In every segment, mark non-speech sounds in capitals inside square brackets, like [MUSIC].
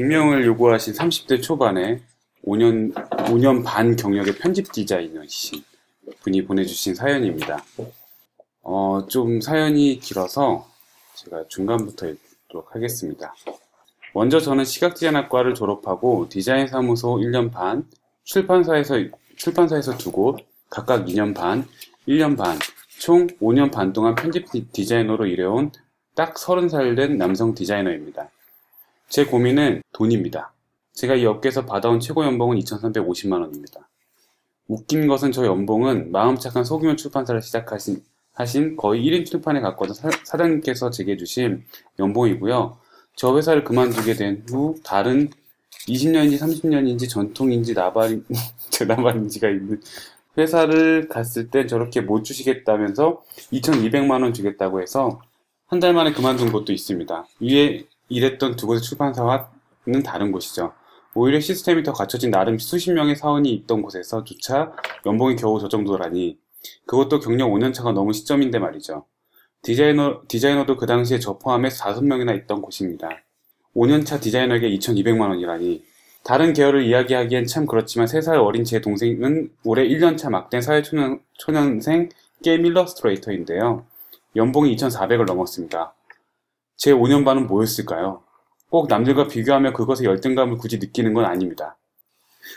익명을 요구하신 30대 초반에 5년, 5년 반 경력의 편집 디자이너이신 분이 보내주신 사연입니다. 어, 좀 사연이 길어서 제가 중간부터 읽도록 하겠습니다. 먼저 저는 시각디자인학과를 졸업하고 디자인 사무소 1년 반, 출판사에서, 출판사에서 두 곳, 각각 2년 반, 1년 반, 총 5년 반 동안 편집 디- 디자이너로 일해온 딱 30살 된 남성 디자이너입니다. 제 고민은 돈입니다. 제가 이 업계에서 받아온 최고 연봉은 2,350만 원입니다. 웃긴 것은 저 연봉은 마음 착한 소규모 출판사를 시작하신 하신 거의 1인 출판에 가까운 사, 사장님께서 제게 주신 연봉이고요. 저 회사를 그만두게 된 후 다른 20년인지 30년인지 전통인지 나발, [LAUGHS] 제 나발인지가 있는 회사를 갔을 때 저렇게 못 주시겠다면서 2,200만 원 주겠다고 해서 한 달 만에 그만둔 곳도 있습니다. 위에 일했던 두 곳의 출판사와는 다른 곳이죠. 오히려 시스템이 더 갖춰진 나름 수십 명의 사원이 있던 곳에서조차 연봉이 겨우 저 정도라니 그것도 경력 5년차가 넘은 시점인데 말이죠. 디자이너, 디자이너도 그 당시에 저 포함해서 5명이나 있던 곳입니다. 5년차 디자이너에게 2,200만 원이라니 다른 계열을 이야기하기엔 참 그렇지만 3살 어린 제 동생은 올해 1년차 막된 사회초년, 초년생 게임 일러스트레이터인데요. 연봉이 2,400을 넘었습니다. 제 5년 반은 뭐였을까요? 꼭 남들과 비교하며 그것의 열등감을 굳이 느끼는 건 아닙니다.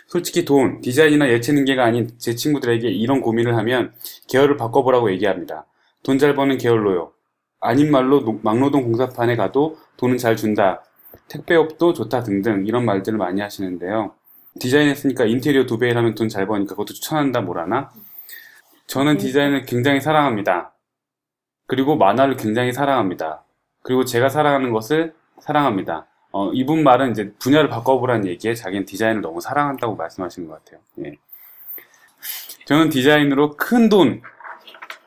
솔직히 돈, 디자인이나 예체능계가 아닌 제 친구들에게 이런 고민을 하면 계열을 바꿔보라고 얘기합니다. 돈 잘 버는 계열로요. 아닌 말로 노- 막노동 공사판에 가도 돈은 잘 준다. 택배업도 좋다 등등 이런 말들을 많이 하시는데요. 디자인 했으니까 인테리어 두 배 일하면 돈 잘 버니까 그것도 추천한다 뭐라나? 저는 디자인을 굉장히 사랑합니다. 그리고 만화를 굉장히 사랑합니다. 그리고 제가 사랑하는 것을 사랑합니다. 어, 이분 말은 이제 분야를 바꿔보라는 얘기에 자기는 디자인을 너무 사랑한다고 말씀하시는 것 같아요. 예. 저는 디자인으로 큰 돈,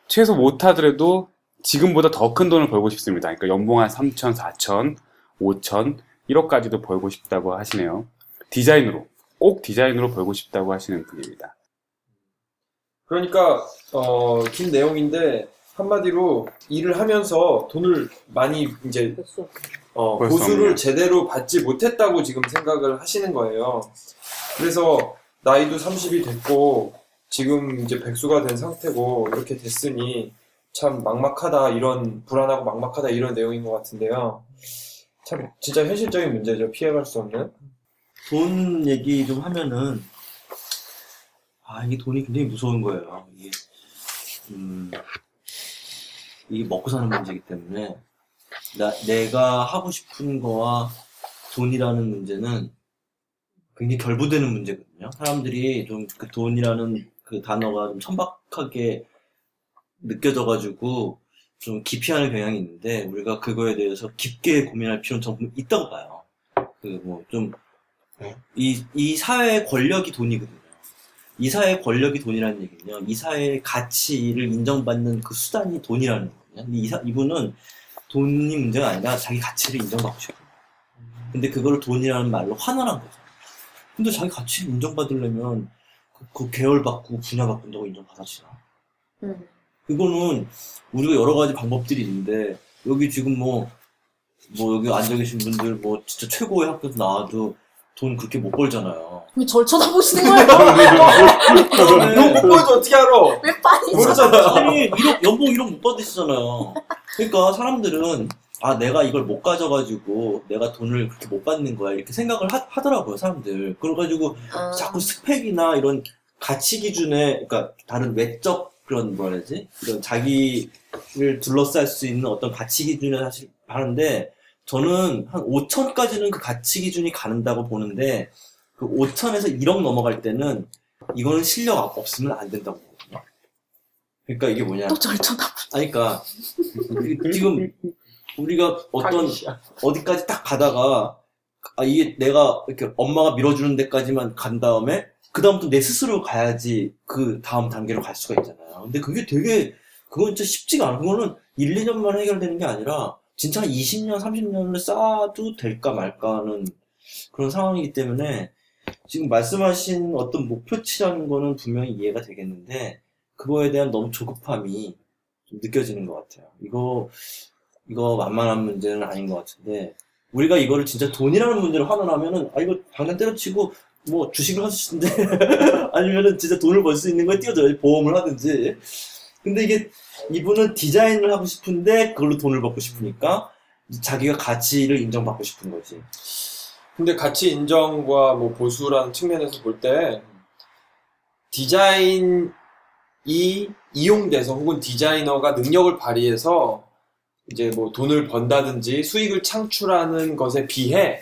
최소 못하더라도 지금보다 더 큰 돈을 벌고 싶습니다. 그러니까 연봉 한 3천, 4천, 5천, 1억까지도 벌고 싶다고 하시네요. 디자인으로, 꼭 디자인으로 벌고 싶다고 하시는 분입니다. 그러니까 어, 긴 내용인데 한마디로 일을 하면서 돈을 많이 이제 어, 벌써 보수를 없네요. 제대로 받지 못했다고 지금 생각을 하시는 거예요. 그래서 나이도 30이 됐고 지금 이제 백수가 된 상태고 이렇게 됐으니 참 막막하다 이런 불안하고 막막하다 이런 내용인 것 같은데요. 참 진짜 현실적인 문제죠. 피해갈 수 없는. 돈 얘기 좀 하면은 아 이게 돈이 굉장히 무서운 거예요. 이게 음 이게 먹고 사는 문제이기 때문에 나 내가 하고 싶은 거와 돈이라는 문제는 굉장히 결부되는 문제거든요. 사람들이 좀 그 돈이라는 그 단어가 좀 천박하게 느껴져가지고 좀 기피하는 경향이 있는데 우리가 그거에 대해서 깊게 고민할 필요는 좀 있다고 봐요. 그 뭐좀 이, 이 사회의 권력이 돈이거든요. 이 사회의 권력이 돈이라는 얘기는요. 이 사회의 가치를 인정받는 그 수단이 돈이라는 거거든요. 근데 이 사, 이분은 돈이 문제가 아니라 자기 가치를 인정받고 싶어요. 근데 그거를 돈이라는 말로 환원한 거죠. 근데 자기 가치를 인정받으려면 그, 그 계열 바꾸고 분야 바꾼다고 인정받아지나? 음. 이거는 우리가 여러 가지 방법들이 있는데 여기 지금 뭐, 뭐 여기 앉아 계신 분들 뭐 진짜 최고의 학교도 나와도 돈 그렇게 못 벌잖아요. 왜절 쳐다보시는 [LAUGHS] 거예요? 너못 보여도 어떻게 알아? 왜 모르잖아. 아니 1억 연봉 1억 못 받으시잖아요. 그러니까 사람들은 아 내가 이걸 못 가져가지고 내가 돈을 그렇게 못 받는 거야 이렇게 생각을 하, 더라고요 사람들. 그래가지고 아, 자꾸 스펙이나 이런 가치 기준에 그러니까 다른 외적 그런 뭐라 해야지 이런 자기를 둘러쌀 수 있는 어떤 가치 기준에 사실 하는데 저는 한 5천까지는 그 가치 기준이 가는다고 보는데 그 5천에서 1억 넘어갈 때는 이거는 실력 없으면 안 된다고 보거든요. 그러니까 이게 뭐냐? 또 절 쳐다보. 아니, 그러니까 그- 지금 우리가 어떤 어디까지 딱 가다가 아 이게 내가 이렇게 엄마가 밀어주는 데까지만 간 다음에 그 다음부터 내 스스로 가야지 그 다음 단계로 갈 수가 있잖아요. 근데 그게 되게 그건 진짜 쉽지가 않아. 그거는 1, 2년만 해결되는 게 아니라 진짜 한 20년, 30년을 쌓아도 될까 말까 하는 그런 상황이기 때문에 지금 말씀하신 어떤 목표치라는 거는 분명히 이해가 되겠는데 그거에 대한 너무 조급함이 좀 느껴지는 것 같아요. 이거 이거 만만한 문제는 아닌 것 같은데 우리가 이거를 진짜 돈이라는 문제로 환원하면은 아 이거 당장 때려치고 뭐 주식을 하시는데 [LAUGHS] 아니면은 진짜 돈을 벌 수 있는 거에 뛰어들어야지 보험을 하든지 근데 이게 이분은 디자인을 하고 싶은데 그걸로 돈을 벌고 싶으니까 자기가 가치를 인정받고 싶은 거지 근데 가치 인정과 뭐 보수라는 측면에서 볼 때 디자인이 이용돼서 혹은 디자이너가 능력을 발휘해서 이제 뭐 돈을 번다든지 수익을 창출하는 것에 비해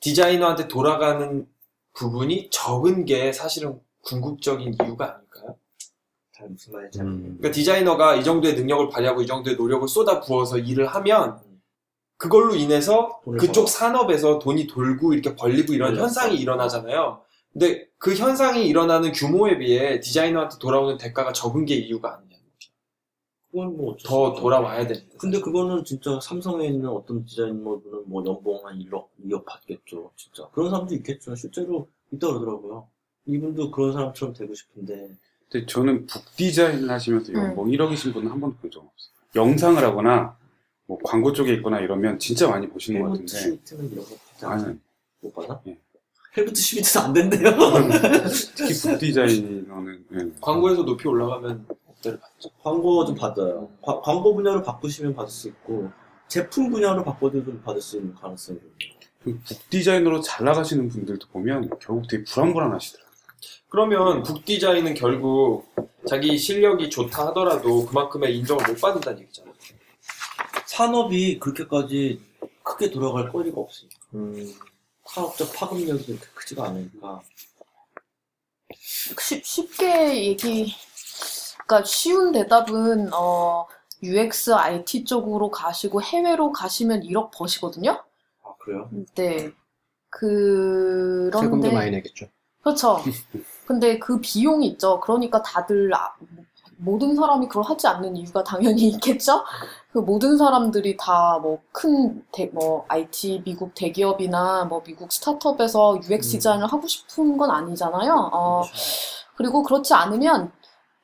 디자이너한테 돌아가는 부분이 적은 게 사실은 궁극적인 이유가 아닐까요? 잘 무슨 말인지 잘 모르겠네. 그러니까 디자이너가 이 정도의 능력을 발휘하고 이 정도의 노력을 쏟아 부어서 일을 하면 그걸로 인해서 그쪽 벌어. 산업에서 돈이 돌고 이렇게 벌리고 이런 그렇죠. 현상이 일어나잖아요. 근데 그 현상이 일어나는 규모에 비해 디자이너한테 돌아오는 대가가 적은 게 이유가 아니냐. 그건 뭐 어쩔 수 더. 돌아와야 되는데. 근데 그거는 진짜 삼성에 있는 어떤 디자이너분은 뭐 연봉 한 1억, 2억 받겠죠. 진짜. 그런 사람도 있겠죠. 실제로 있다 그러더라고요. 이분도 그런 사람처럼 되고 싶은데. 근데 저는 북 디자인을 하시면서 음. 연봉 1억이신 분은 한 번도 본 적 없어요. 영상을 하거나 뭐 광고 쪽에 있거나 이러면 진짜 많이 보시는 것 같은데 이런 거? 아는 못 받아? 예. 헬무트 슈미트는 안 된대요. [LAUGHS] 특히 북 디자이너는 예. 광고에서 높이 올라가면 억대를 받죠. 광고 좀 받아요. 과- 광고 분야로 바꾸시면 받을 수 있고, 제품 분야로 바꿔도 좀 받을 수 있는 가능성이 있는 그 북디자이너로 잘 나가시는 분들도 보면 결국 되게 불안불안하시더라고요. 그러면 북디자인은 결국 자기 실력이 좋다 하더라도 그만큼의 인정을 못 받는다는 얘기잖아요. 산업이 그렇게까지 크게 돌아갈 거리가 없어요. 음. 산업적 파급력이 그렇게 크지가 않으니까. 쉽, 쉽게 얘기, 그러니까 쉬운 대답은 어, UX, IT 쪽으로 가시고 해외로 가시면 1억 버시거든요. 아, 그래요? 네. 세금도 그런데 많이 내겠죠. 그렇죠. [LAUGHS] 근데 그 비용이 있죠. 그러니까 다들 아, 모든 사람이 그걸 하지 않는 이유가 당연히 [LAUGHS] 있겠죠. 그 모든 사람들이 다 뭐 큰 뭐 IT 미국 대기업이나 뭐 미국 스타트업에서 UX 디자인을 하고 싶은 건 아니잖아요. 어, 그리고 그렇지 않으면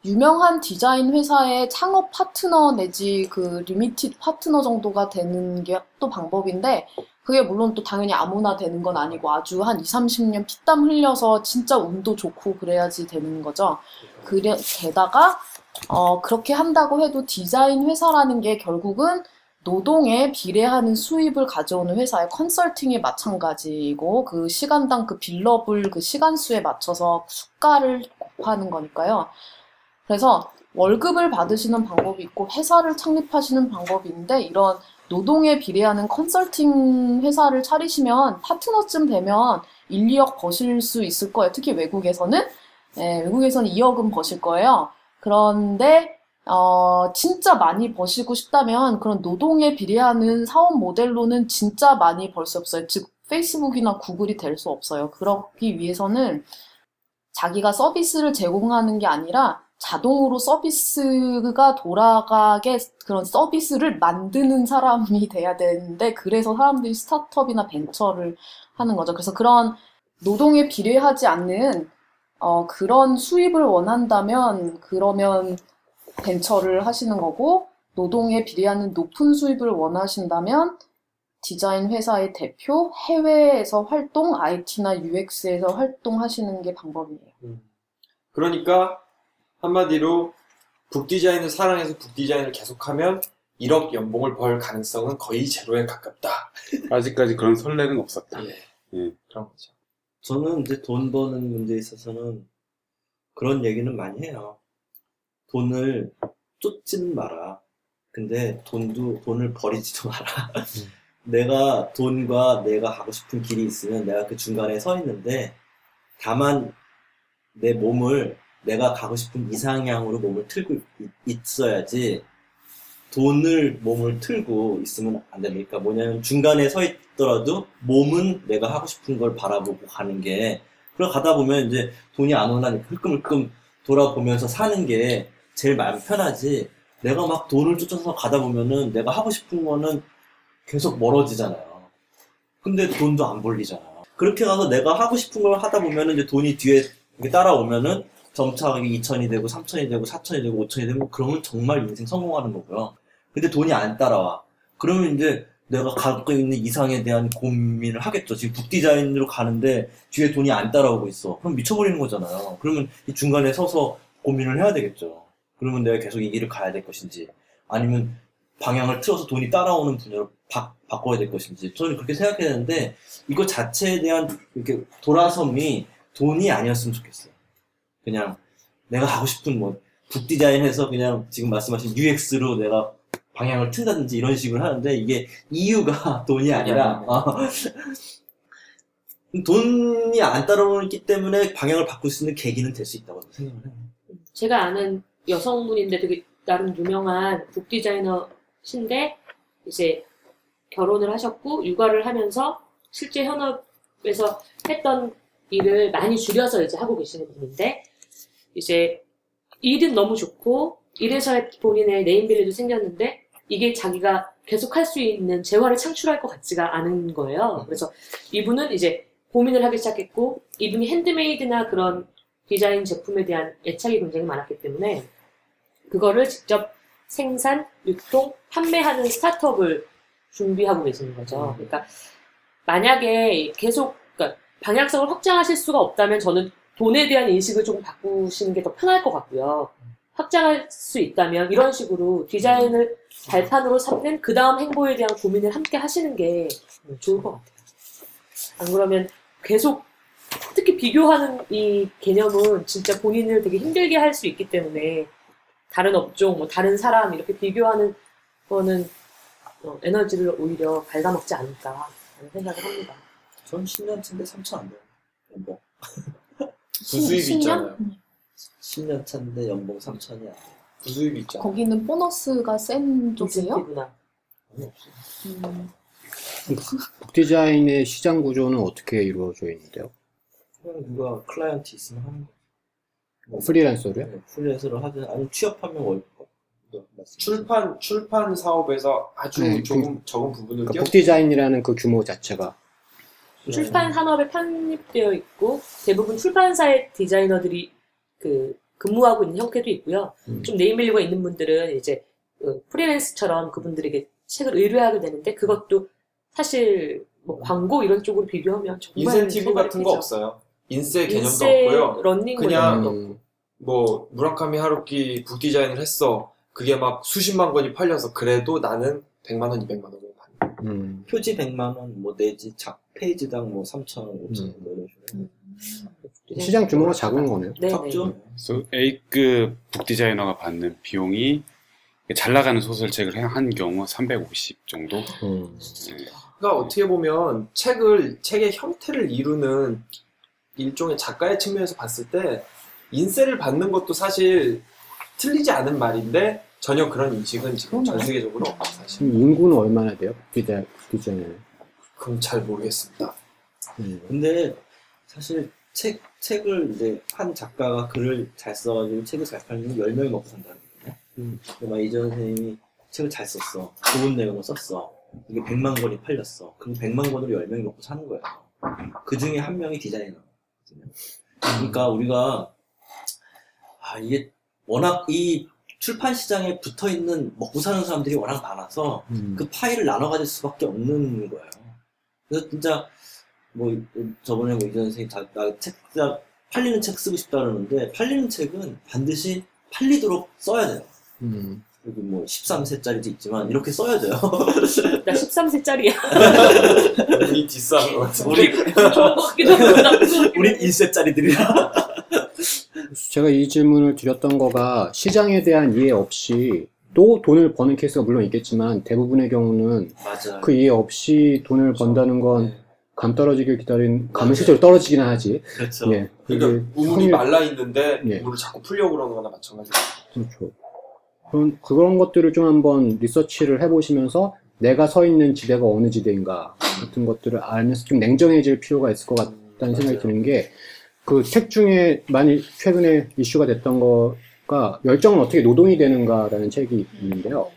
유명한 디자인 회사의 창업 파트너 내지 그 limited 파트너 정도가 되는 게 또 방법인데 그게 물론 또 당연히 아무나 되는 건 아니고 아주 한 2, 30년 피땀 흘려서 진짜 운도 좋고 그래야지 되는 거죠. 그래, 게다가 어, 그렇게 한다고 해도 디자인 회사라는 게 결국은 노동에 비례하는 수입을 가져오는 회사의 컨설팅이 마찬가지고 그 시간당 그 빌러블 그 시간수에 맞춰서 수가를 곱하는 거니까요. 그래서 월급을 받으시는 방법이 있고 회사를 창립하시는 방법이 있는데 이런 노동에 비례하는 컨설팅 회사를 차리시면 파트너쯤 되면 1, 2억 버실 수 있을 거예요. 특히 외국에서는 예, 외국에서는 2억은 버실 거예요. 그런데 어, 진짜 많이 버시고 싶다면 그런 노동에 비례하는 사업 모델로는 진짜 많이 벌 수 없어요. 즉 페이스북이나 구글이 될 수 없어요. 그러기 위해서는 자기가 서비스를 제공하는 게 아니라 자동으로 서비스가 돌아가게 그런 서비스를 만드는 사람이 [LAUGHS] 돼야 되는데 그래서 사람들이 스타트업이나 벤처를 하는 거죠. 그래서 그런 노동에 비례하지 않는 어, 그런 수입을 원한다면 그러면 벤처를 하시는 거고 노동에 비례하는 높은 수입을 원하신다면 디자인 회사의 대표, 해외에서 활동, IT나 UX에서 활동하시는 게 방법이에요. 그러니까 한마디로 북디자인을 사랑해서 북디자인을 계속하면 1억 연봉을 벌 가능성은 거의 제로에 가깝다. [LAUGHS] 아직까지 그런 설레는 없었다. 예. 예. 그런 거죠. 저는 이제 돈 버는 문제에 있어서는 그런 얘기는 많이 해요. 돈을 쫓지는 마라. 근데 돈도, 돈을 버리지도 마라. [LAUGHS] 내가 돈과 내가 가고 싶은 길이 있으면 내가 그 중간에 서 있는데, 다만 내 몸을 내가 가고 싶은 이상향으로 몸을 틀고 있- 있어야지 돈을 몸을 틀고 있으면 안 됩니까? 뭐냐면 중간에 서 있더라도 몸은 내가 하고 싶은 걸 바라보고 가는 게 그러 가다 보면 이제 돈이 안 오나니까 흘끔흘끔 돌아보면서 사는 게 제일 마음 편하지 내가 막 돈을 쫓아서 가다 보면은 내가 하고 싶은 거는 계속 멀어지잖아요. 근데 돈도 안 벌리잖아. 그렇게 가서 내가 하고 싶은 걸 하다 보면은 이제 돈이 뒤에 따라오면은 점차 이게 2천이 되고 3천이 되고 4천이 되고 5천이 되고 그러면 정말 인생 성공하는 거고요. 근데 돈이 안 따라와. 그러면 이제 내가 갖고 있는 이상에 대한 고민을 하겠죠. 지금 북디자인으로 가는데 뒤에 돈이 안 따라오고 있어. 그럼 미쳐버리는 거잖아요. 그러면 이 중간에 서서 고민을 해야 되겠죠. 그러면 내가 계속 이 길을 가야 될 것인지 아니면 방향을 틀어서 돈이 따라오는 분야로 바, 바꿔야 될 것인지 저는 그렇게 생각해야 되는데 이거 자체에 대한 이렇게 돌아섬이 돈이 아니었으면 좋겠어요. 그냥 내가 하고 싶은 뭐 북디자인해서 그냥 지금 말씀하신 UX로 내가 방향을 튼다든지 이런 식으로 하는데 이게 이유가 [LAUGHS] 돈이 아니라 어. [LAUGHS] 돈이 안 따라오기 때문에 방향을 바꿀 수 있는 계기는 될 수 있다고 생각을 해요. 제가 아는 여성분인데 되게 나름 유명한 북 디자이너신데 이제 결혼을 하셨고 육아를 하면서 실제 현업에서 했던 일을 많이 줄여서 이제 하고 계시는 분인데 이제 일은 너무 좋고 일에서 본인의 네임밸류도 생겼는데 이게 자기가 계속 할 수 있는 재화를 창출할 것 같지가 않은 거예요. 그래서 이분은 이제 고민을 하기 시작했고 이분이 핸드메이드나 그런 디자인 제품에 대한 애착이 굉장히 많았기 때문에 그거를 직접 생산, 유통, 판매하는 스타트업을 준비하고 계시는 거죠. 그러니까 만약에 계속 그러니까 방향성을 확장하실 수가 없다면 저는 돈에 대한 인식을 조금 바꾸시는 게 더 편할 것 같고요. 확장할 수 있다면 이런 식으로 디자인을 발판으로 삼는 그 다음 행보에 대한 고민을 함께 하시는 게 좋을 것 같아요. 안 그러면 계속 특히 비교하는 이 개념은 진짜 본인을 되게 힘들게 할 수 있기 때문에 다른 업종, 뭐 다른 사람 이렇게 비교하는 거는 어, 에너지를 오히려 갉아먹지 않을까 하는 생각을 합니다. 전 10년 차인데 3천 안 돼요. 연봉. 부수입이 신- 있잖아요. 10년 차인데 연봉 3천이 안 돼요. 부수입이 있잖아요. 거기는 보너스가 센 쪽이에요? 인센티브나. 아니, 없어요. 음, 북디자인의 시장 구조는 어떻게 이루어져 있는데요? 그냥 누가 클라이언트 있으면 하는 거. 뭐 프리랜서로요? 네, 프리랜서를 하든 아니면 취업하면 월급. 출판 출판 사업에서 아주 네, 조금 적은 부분을 그러니까 띄워 북디자인이라는 그 규모 자체가 출판 산업에 편입되어 있고 대부분 출판사의 디자이너들이 그 근무하고 있는 형태도 있고요. 음. 좀 네임밸류가 있는 분들은 이제 그 프리랜스처럼 그분들에게 책을 의뢰하게 되는데 그것도 사실 뭐 광고 이런 쪽으로 비교하면 정말 인센티브 같은 거. 없어요. 인세 개념도 인세, 없고요. running 그냥 뭐 음, 뭐 무라카미 하루키 북 디자인을 했어. 그게 막 수십만 권이 팔려서 그래도 나는 100만 원, 200만 원을 받는. 음, 표지 100만 원, 뭐 내지 작 페이지당 뭐 3천 원, 5천 원, 뭐 이런 식으로. 없고. 시장 규모가 작은 거네요. 네, 네. 작죠? 그래서 A급 북디자이너가 받는 비용이 잘 나가는 소설책을 한 경우 350 정도? 음, 그러니까 어떻게 보면 책을 책의 형태를 이루는 일종의 작가의 측면에서 봤을 때 인세를 받는 것도 사실 틀리지 않은 말인데 전혀 그런 인식은 지금 전 세계적으로 없고 사실 인구는 얼마나 돼요? 북디자, 북디자인은? 그건 잘 모르겠습니다. 음, 근데 사실 책, 책을 이제 한 작가가 글을 잘 써가지고 책을 잘 팔리면 10명이 먹고 산다는 거예요. 음. 막 이전 선생님이 책을 잘 썼어. 좋은 내용을 썼어. 이게 100만 권이 팔렸어. 그럼 100만 권으로 10명이 먹고 사는 거예요. 그 중에 한 명이 디자이너거든요. 그러니까 우리가, 아, 이게 워낙 이 출판 시장에 붙어 있는 먹고 사는 사람들이 워낙 많아서 음. 그 파일을 나눠 가질 수밖에 없는 거예요. 그래서 진짜 뭐 저번에 뭐 이전 선생님 다, 나책 팔리는 책 쓰고 싶다 그러는데 팔리는 책은 반드시 팔리도록 써야 돼요. 음. 여기 뭐 13세짜리도 있지만 이렇게 써야 돼요. [LAUGHS] 나 13세짜리야. 우리 같은 우리 우리 1세짜리들이라. 제가 이 질문을 드렸던 거가 시장에 대한 이해 없이 또 돈을 버는 케이스가 물론 있겠지만 대부분의 경우는 맞아. 그 이해 없이 돈을 번다는 건 네. 감 떨어지길 기다린 감은 실제로 떨어지기는 하지. 그렇죠. 예. 그러니까 우물이 확률- 말라 있는데 예. 우물을 자꾸 풀려고 그러는 거나 마찬가지예요. 그렇죠. 그런, 그런 것들을 좀 한번 리서치를 해보시면서 내가 서 있는 지대가 어느 지대인가 같은 것들을 알면서 좀 냉정해질 필요가 있을 것 같다는 생각이 맞아요. 드는 게 그 책 중에 많이 최근에 이슈가 됐던 거 가 열정은 어떻게 노동이 되는가라는 책이 있는데요.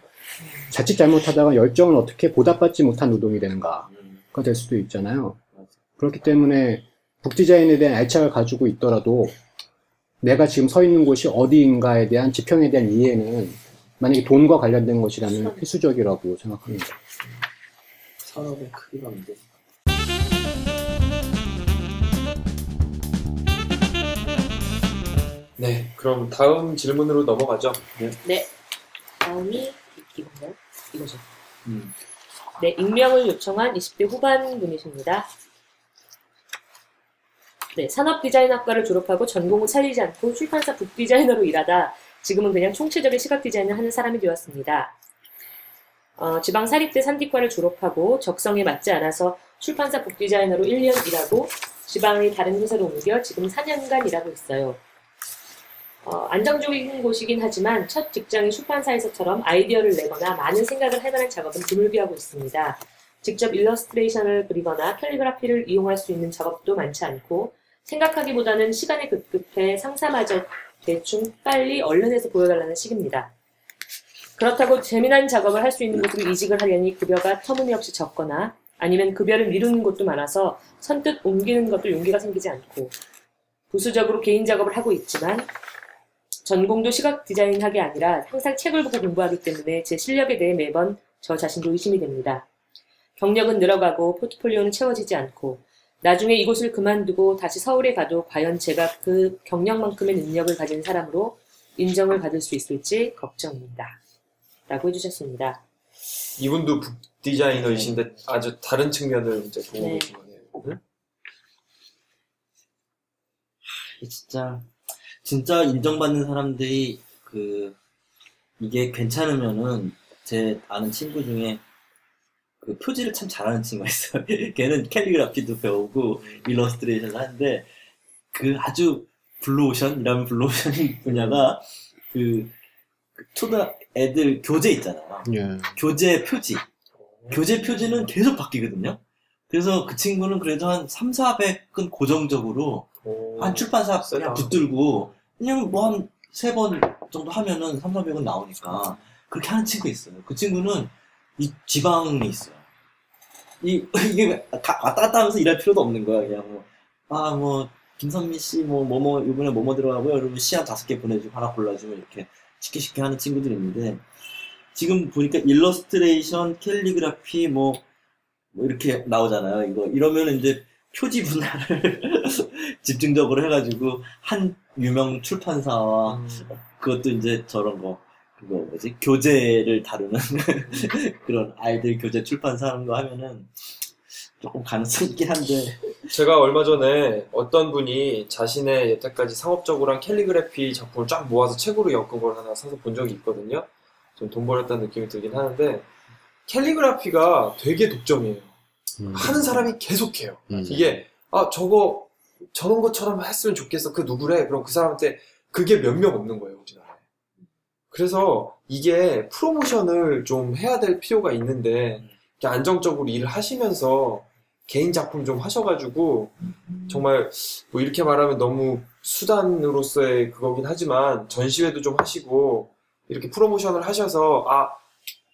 자칫 잘못하다가 열정을 어떻게 보답받지 못한 노동이 되는가가 음, 될 수도 있잖아요. 그렇기 때문에 북디자인에 대한 애착을 가지고 있더라도 내가 지금 서 있는 곳이 어디인가에 대한 지평에 대한 이해는 만약에 돈과 관련된 것이라면 필수적이라고 생각합니다. 산업의 크기가 문제. 네, 그럼 다음 질문으로 넘어가죠. 네. 다음이 이건가요? 이거죠. 음. 네, 익명을 요청한 20대 후반 분이십니다. 네, 산업 디자인학과를 졸업하고 전공을 살리지 않고 출판사 북 디자이너로 일하다 지금은 그냥 총체적인 시각 디자인을 하는 사람이 되었습니다. 어, 지방 사립대 산디과를 졸업하고 적성에 맞지 않아서 출판사 북 디자이너로 1년 일하고 지방의 다른 회사로 옮겨 지금 4년간 일하고 있어요. 어, 안정적인 곳이긴 하지만 첫 직장인 출판사에서처럼 아이디어를 내거나 많은 생각을 할 만한 작업은 드물게 하고 있습니다. 직접 일러스트레이션을 그리거나 캘리그라피를 이용할 수 있는 작업도 많지 않고 생각하기보다는 시간이 급급해 상사마저 대충 빨리 얼른해서 보여달라는 식입니다. 그렇다고 재미난 작업을 할 수 있는 곳으로 이직을 하려니 급여가 터무니없이 적거나 아니면 급여를 미루는 곳도 많아서 선뜻 옮기는 것도 용기가 생기지 않고 부수적으로 개인 작업을 하고 있지만 전공도 시각 디자인학이 아니라 항상 책을 보고 공부하기 때문에 제 실력에 대해 매번 저 자신도 의심이 됩니다. 경력은 늘어가고 포트폴리오는 채워지지 않고 나중에 이곳을 그만두고 다시 서울에 가도 과연 제가 그 경력만큼의 능력을 가진 사람으로 인정을 받을 수 있을지 걱정입니다. 라고 해주셨습니다. 이분도 북 디자이너이신데 아주 다른 측면을 이제 보고 네. 계신 거네요. 응? 이게 진짜 진짜 인정받는 사람들이 그 이게 괜찮으면은 제 아는 친구 중에 그 표지를 참 잘하는 친구가 있어요. [LAUGHS] 걔는 캘리그라피도 배우고 일러스트레이션을 하는데 그 아주 블루오션이라는 블루오션 [LAUGHS] 분야가 그, 그 초등 애들 교재 있잖아요. 예. 교재 표지. 교재 표지는 계속 바뀌거든요. 그래서 그 친구는 그래도 한 3, 400은 고정적으로 오. 한 출판사. 그냥 붙들고 그냥 뭐 한 세 번 정도 하면은 3, 400은 나오니까 그렇게 하는 친구 있어요. 그 친구는 이 지방에 있어요. 이, [LAUGHS] 이게 가- 왔다 갔다 하면서 일할 필요도 없는 거야. 그냥 뭐, 아, 뭐, 김선미 씨, 뭐, 뭐뭐, 이번에 뭐뭐 들어가고요. 그러면 시안 다섯 개 보내주고 하나 골라주면 이렇게 쉽게 쉽게 하는 친구들이 있는데, 지금 보니까 일러스트레이션, 캘리그라피, 뭐, 뭐 이렇게 나오잖아요. 이거, 이러면 이제 표지 분야를 [LAUGHS] 집중적으로 해가지고, 한 유명 출판사와 음. 그것도 이제 저런 거, 그거 뭐지? 교재를 다루는 [LAUGHS] 그런 아이들 교재 출판사 하는 거 하면은 조금 가능성이 있긴 한데. 제가 얼마 전에 어떤 분이 자신의 여태까지 상업적으로 한 캘리그래피 작품을 쫙 모아서 책으로 엮은 걸 하나 사서 본 적이 있거든요. 좀 돈 벌었다는 느낌이 들긴 하는데 캘리그라피가 되게 독점이에요. 음. 하는 사람이 계속해요. 음. 이게 아 저거 저런 것처럼 했으면 좋겠어. 그 누구래? 그럼 그 사람한테 그게 몇 명 없는 거예요 우리나라에. 그래서 이게 프로모션을 좀 해야 될 필요가 있는데 안정적으로 일을 하시면서 개인 작품 좀 하셔가지고 정말 뭐 이렇게 말하면 너무 수단으로서의 그거긴 하지만 전시회도 좀 하시고 이렇게 프로모션을 하셔서 아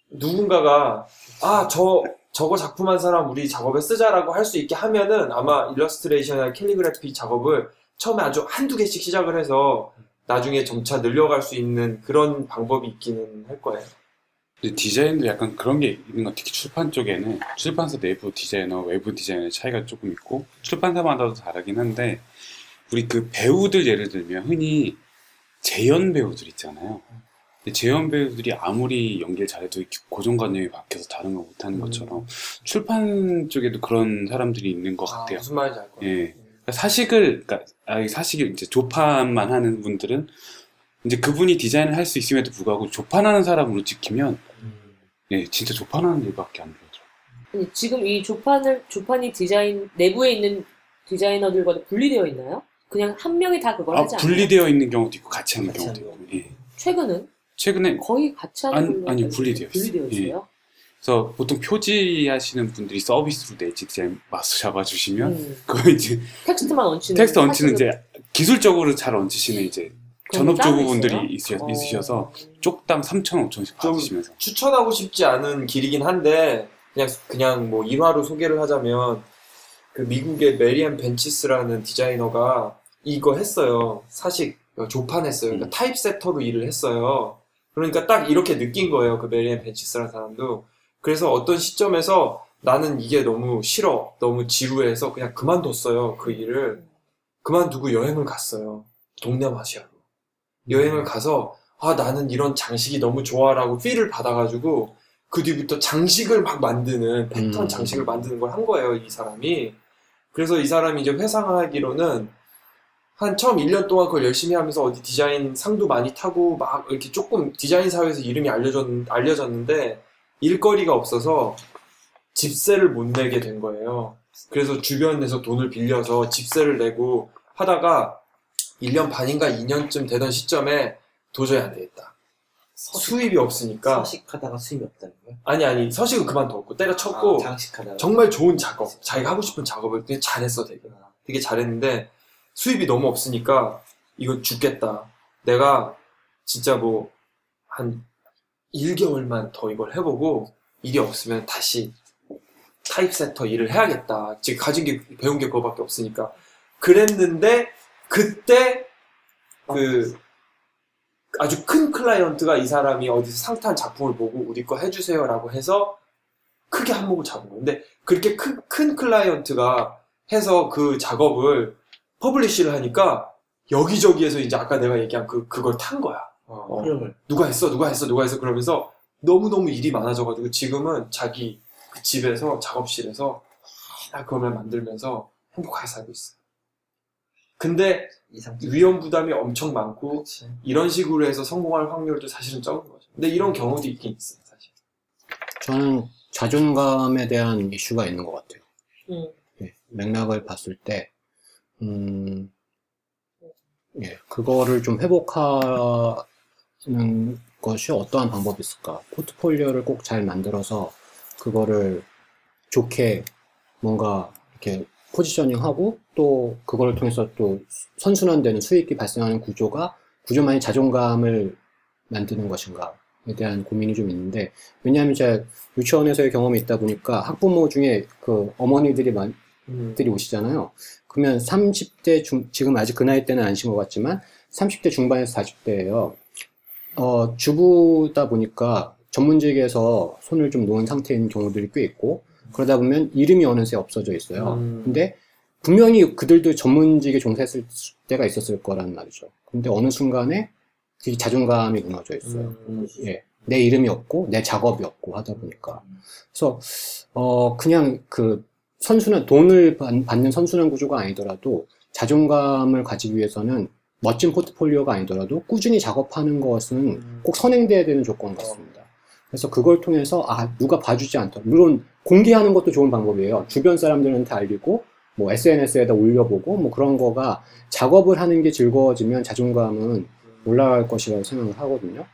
누군가가 아 저 저거 작품 한 사람 우리 작업에 쓰자라고 할 수 있게 하면은 아마 일러스트레이션이나 캘리그래피 작업을 처음에 아주 한두 개씩 시작을 해서 나중에 점차 늘려갈 수 있는 그런 방법이 있기는 할 거예요. 근데 디자인도 약간 그런 게 있는 것 같아요. 특히 출판 쪽에는 출판사 내부 디자이너, 외부 디자이너의 차이가 조금 있고 출판사마다도 다르긴 한데 우리 그 배우들 예를 들면 흔히 재연 배우들 있잖아요. 근데 재연 배우들이 아무리 연기를 잘해도 고정관념이 바뀌어서 다른 거 못하는 음. 것처럼 출판 쪽에도 그런 사람들이 있는 것 아, 같아요. 무슨 말인지 알 거예요. 예. 그러니까 사식을, 그러니까 아, 사식을 이제 조판만 하는 분들은 이제 그분이 디자인을 할 수 있음에도 불구하고 조판하는 사람으로 찍히면 음. 예, 진짜 조판하는 일밖에 안 보여요. 아니, 지금 이 조판을 조판이 디자인 내부에 있는 디자이너들과도 분리되어 있나요? 그냥 한 명이 다 그걸 아, 하지 않나요? 분리되어 있는 경우도 있고 같이 하는 같이 경우도 있고. 예. 최근은 최근에 거의 같이 하는 아니, 걸로 아니, 알고 분리되어 있어요. 분리되어 예. 그래서 보통 표지 하시는 분들이 서비스로 내지 디자인 마스 잡아주시면 음. [LAUGHS] 그거 이제 텍스트만 얹히는 텍스트 얹히는 사실은 이제 기술적으로 잘 얹히시는 이제 전업주부 분들이 있어요? 있으, 어. 있으셔서 쪽당 3천, 5천씩 좀 받으시면서 추천하고 싶지 않은 길이긴 한데 그냥 그냥 뭐 일화로 소개를 하자면 그 미국의 메리안 벤치스라는 디자이너가 이거 했어요. 사식 어, 조판했어요. 그러니까 음. 타입세터로 일을 했어요. 그러니까 딱 이렇게 느낀 거예요. 그 메리안 벤치스라는 사람도. 그래서 어떤 시점에서 나는 이게 너무 싫어. 너무 지루해서 그냥 그만뒀어요. 그 일을. 그만두고 여행을 갔어요. 동남아시아로. 여행을 가서, 아, 나는 이런 장식이 너무 좋아라고 필을 받아가지고, 그 뒤부터 장식을 막 만드는, 패턴 음. 장식을 만드는 걸 한 거예요, 이 사람이. 그래서 이 사람이 이제 회상하기로는, 한 처음 1년 동안 그걸 열심히 하면서 어디 디자인 상도 많이 타고, 막 이렇게 조금 디자인 사회에서 이름이 알려졌, 알려졌는데, 일거리가 없어서 집세를 못 내게 된 거예요. 그래서 주변에서 돈을 빌려서 집세를 내고 하다가 1년 반인가 2년쯤 되던 시점에 도저히 안 되겠다. 수입이 없으니까 서식하다가 수입이 없다는 거야? 아니 아니 서식은 그만뒀고 때려쳤고 아, 장식하다가 정말 좋은 작업 자기가 하고 싶은 작업을 되게 잘했어 되게 되게 잘했는데 수입이 너무 없으니까 이거 죽겠다. 내가 진짜 뭐 한 1개월만 더 이걸 해보고 일이 없으면 다시 타입세터 일을 해야겠다. 지금 가진 게 배운 게 그거밖에 없으니까. 그랬는데 그때 그 아주 큰 클라이언트가 이 사람이 어디서 상탄 작품을 보고 우리 거 해주세요라고 해서 크게 한몫을 잡은. 근데 그렇게 큰, 큰 클라이언트가 해서 그 작업을 publish를 하니까 여기저기에서 이제 아까 내가 얘기한 그, 그걸 탄 거야. 어, 흐름을 누가 했어, 누가 했어, 누가 했어 그러면서 너무 너무 일이 많아져가지고 지금은 자기 그 집에서 작업실에서 딱 그걸 만들면서 행복하게 살고 있어. 근데 이상 위험 부담이 엄청 많고 그렇지. 이런 식으로 해서 성공할 확률도 사실은 적은 거죠. 근데 이런 경우도 있긴 있어요, 사실. 저는 자존감에 대한 이슈가 있는 것 같아요. 음. 예, 맥락을 봤을 때, 음, 예, 그거를 좀 회복하는 것이 어떠한 방법이 있을까? 포트폴리오를 꼭 잘 만들어서 그거를 좋게 뭔가 이렇게 포지셔닝하고 또 그걸 통해서 또 선순환되는 수익이 발생하는 구조가 구조만이 자존감을 만드는 것인가에 대한 고민이 좀 있는데 왜냐하면 제가 유치원에서의 경험이 있다 보니까 학부모 중에 그 어머니들이 많, 음. 들이 오시잖아요. 그러면 30대 중, 지금 아직 그 나이 때는 것 같지만 30대 중반에서 40대예요. 어, 주부다 보니까 전문직에서 손을 좀 놓은 상태인 경우들이 꽤 있고 그러다 보면 이름이 어느새 없어져 있어요. 음. 근데 분명히 그들도 전문직에 종사했을 때가 있었을 거란 말이죠. 근데 어느 순간에 그 자존감이 무너져 있어요. 음. 예. 내 이름이 없고 내 작업이 없고 하다 보니까 그래서 어 그냥 그 선순환 돈을 받- 받는 선순환 구조가 아니더라도 자존감을 가지기 위해서는 멋진 포트폴리오가 아니더라도 꾸준히 작업하는 것은 음. 꼭 선행돼야 되는 조건 같습니다. 그래서 그걸 통해서 아 누가 봐주지 않더라. 물론 공개하는 것도 좋은 방법이에요. 주변 사람들한테 알리고 뭐 SNS에다 올려보고 뭐 그런 거가 작업을 하는 게 즐거워지면 자존감은 올라갈 것이라고 생각을 하거든요.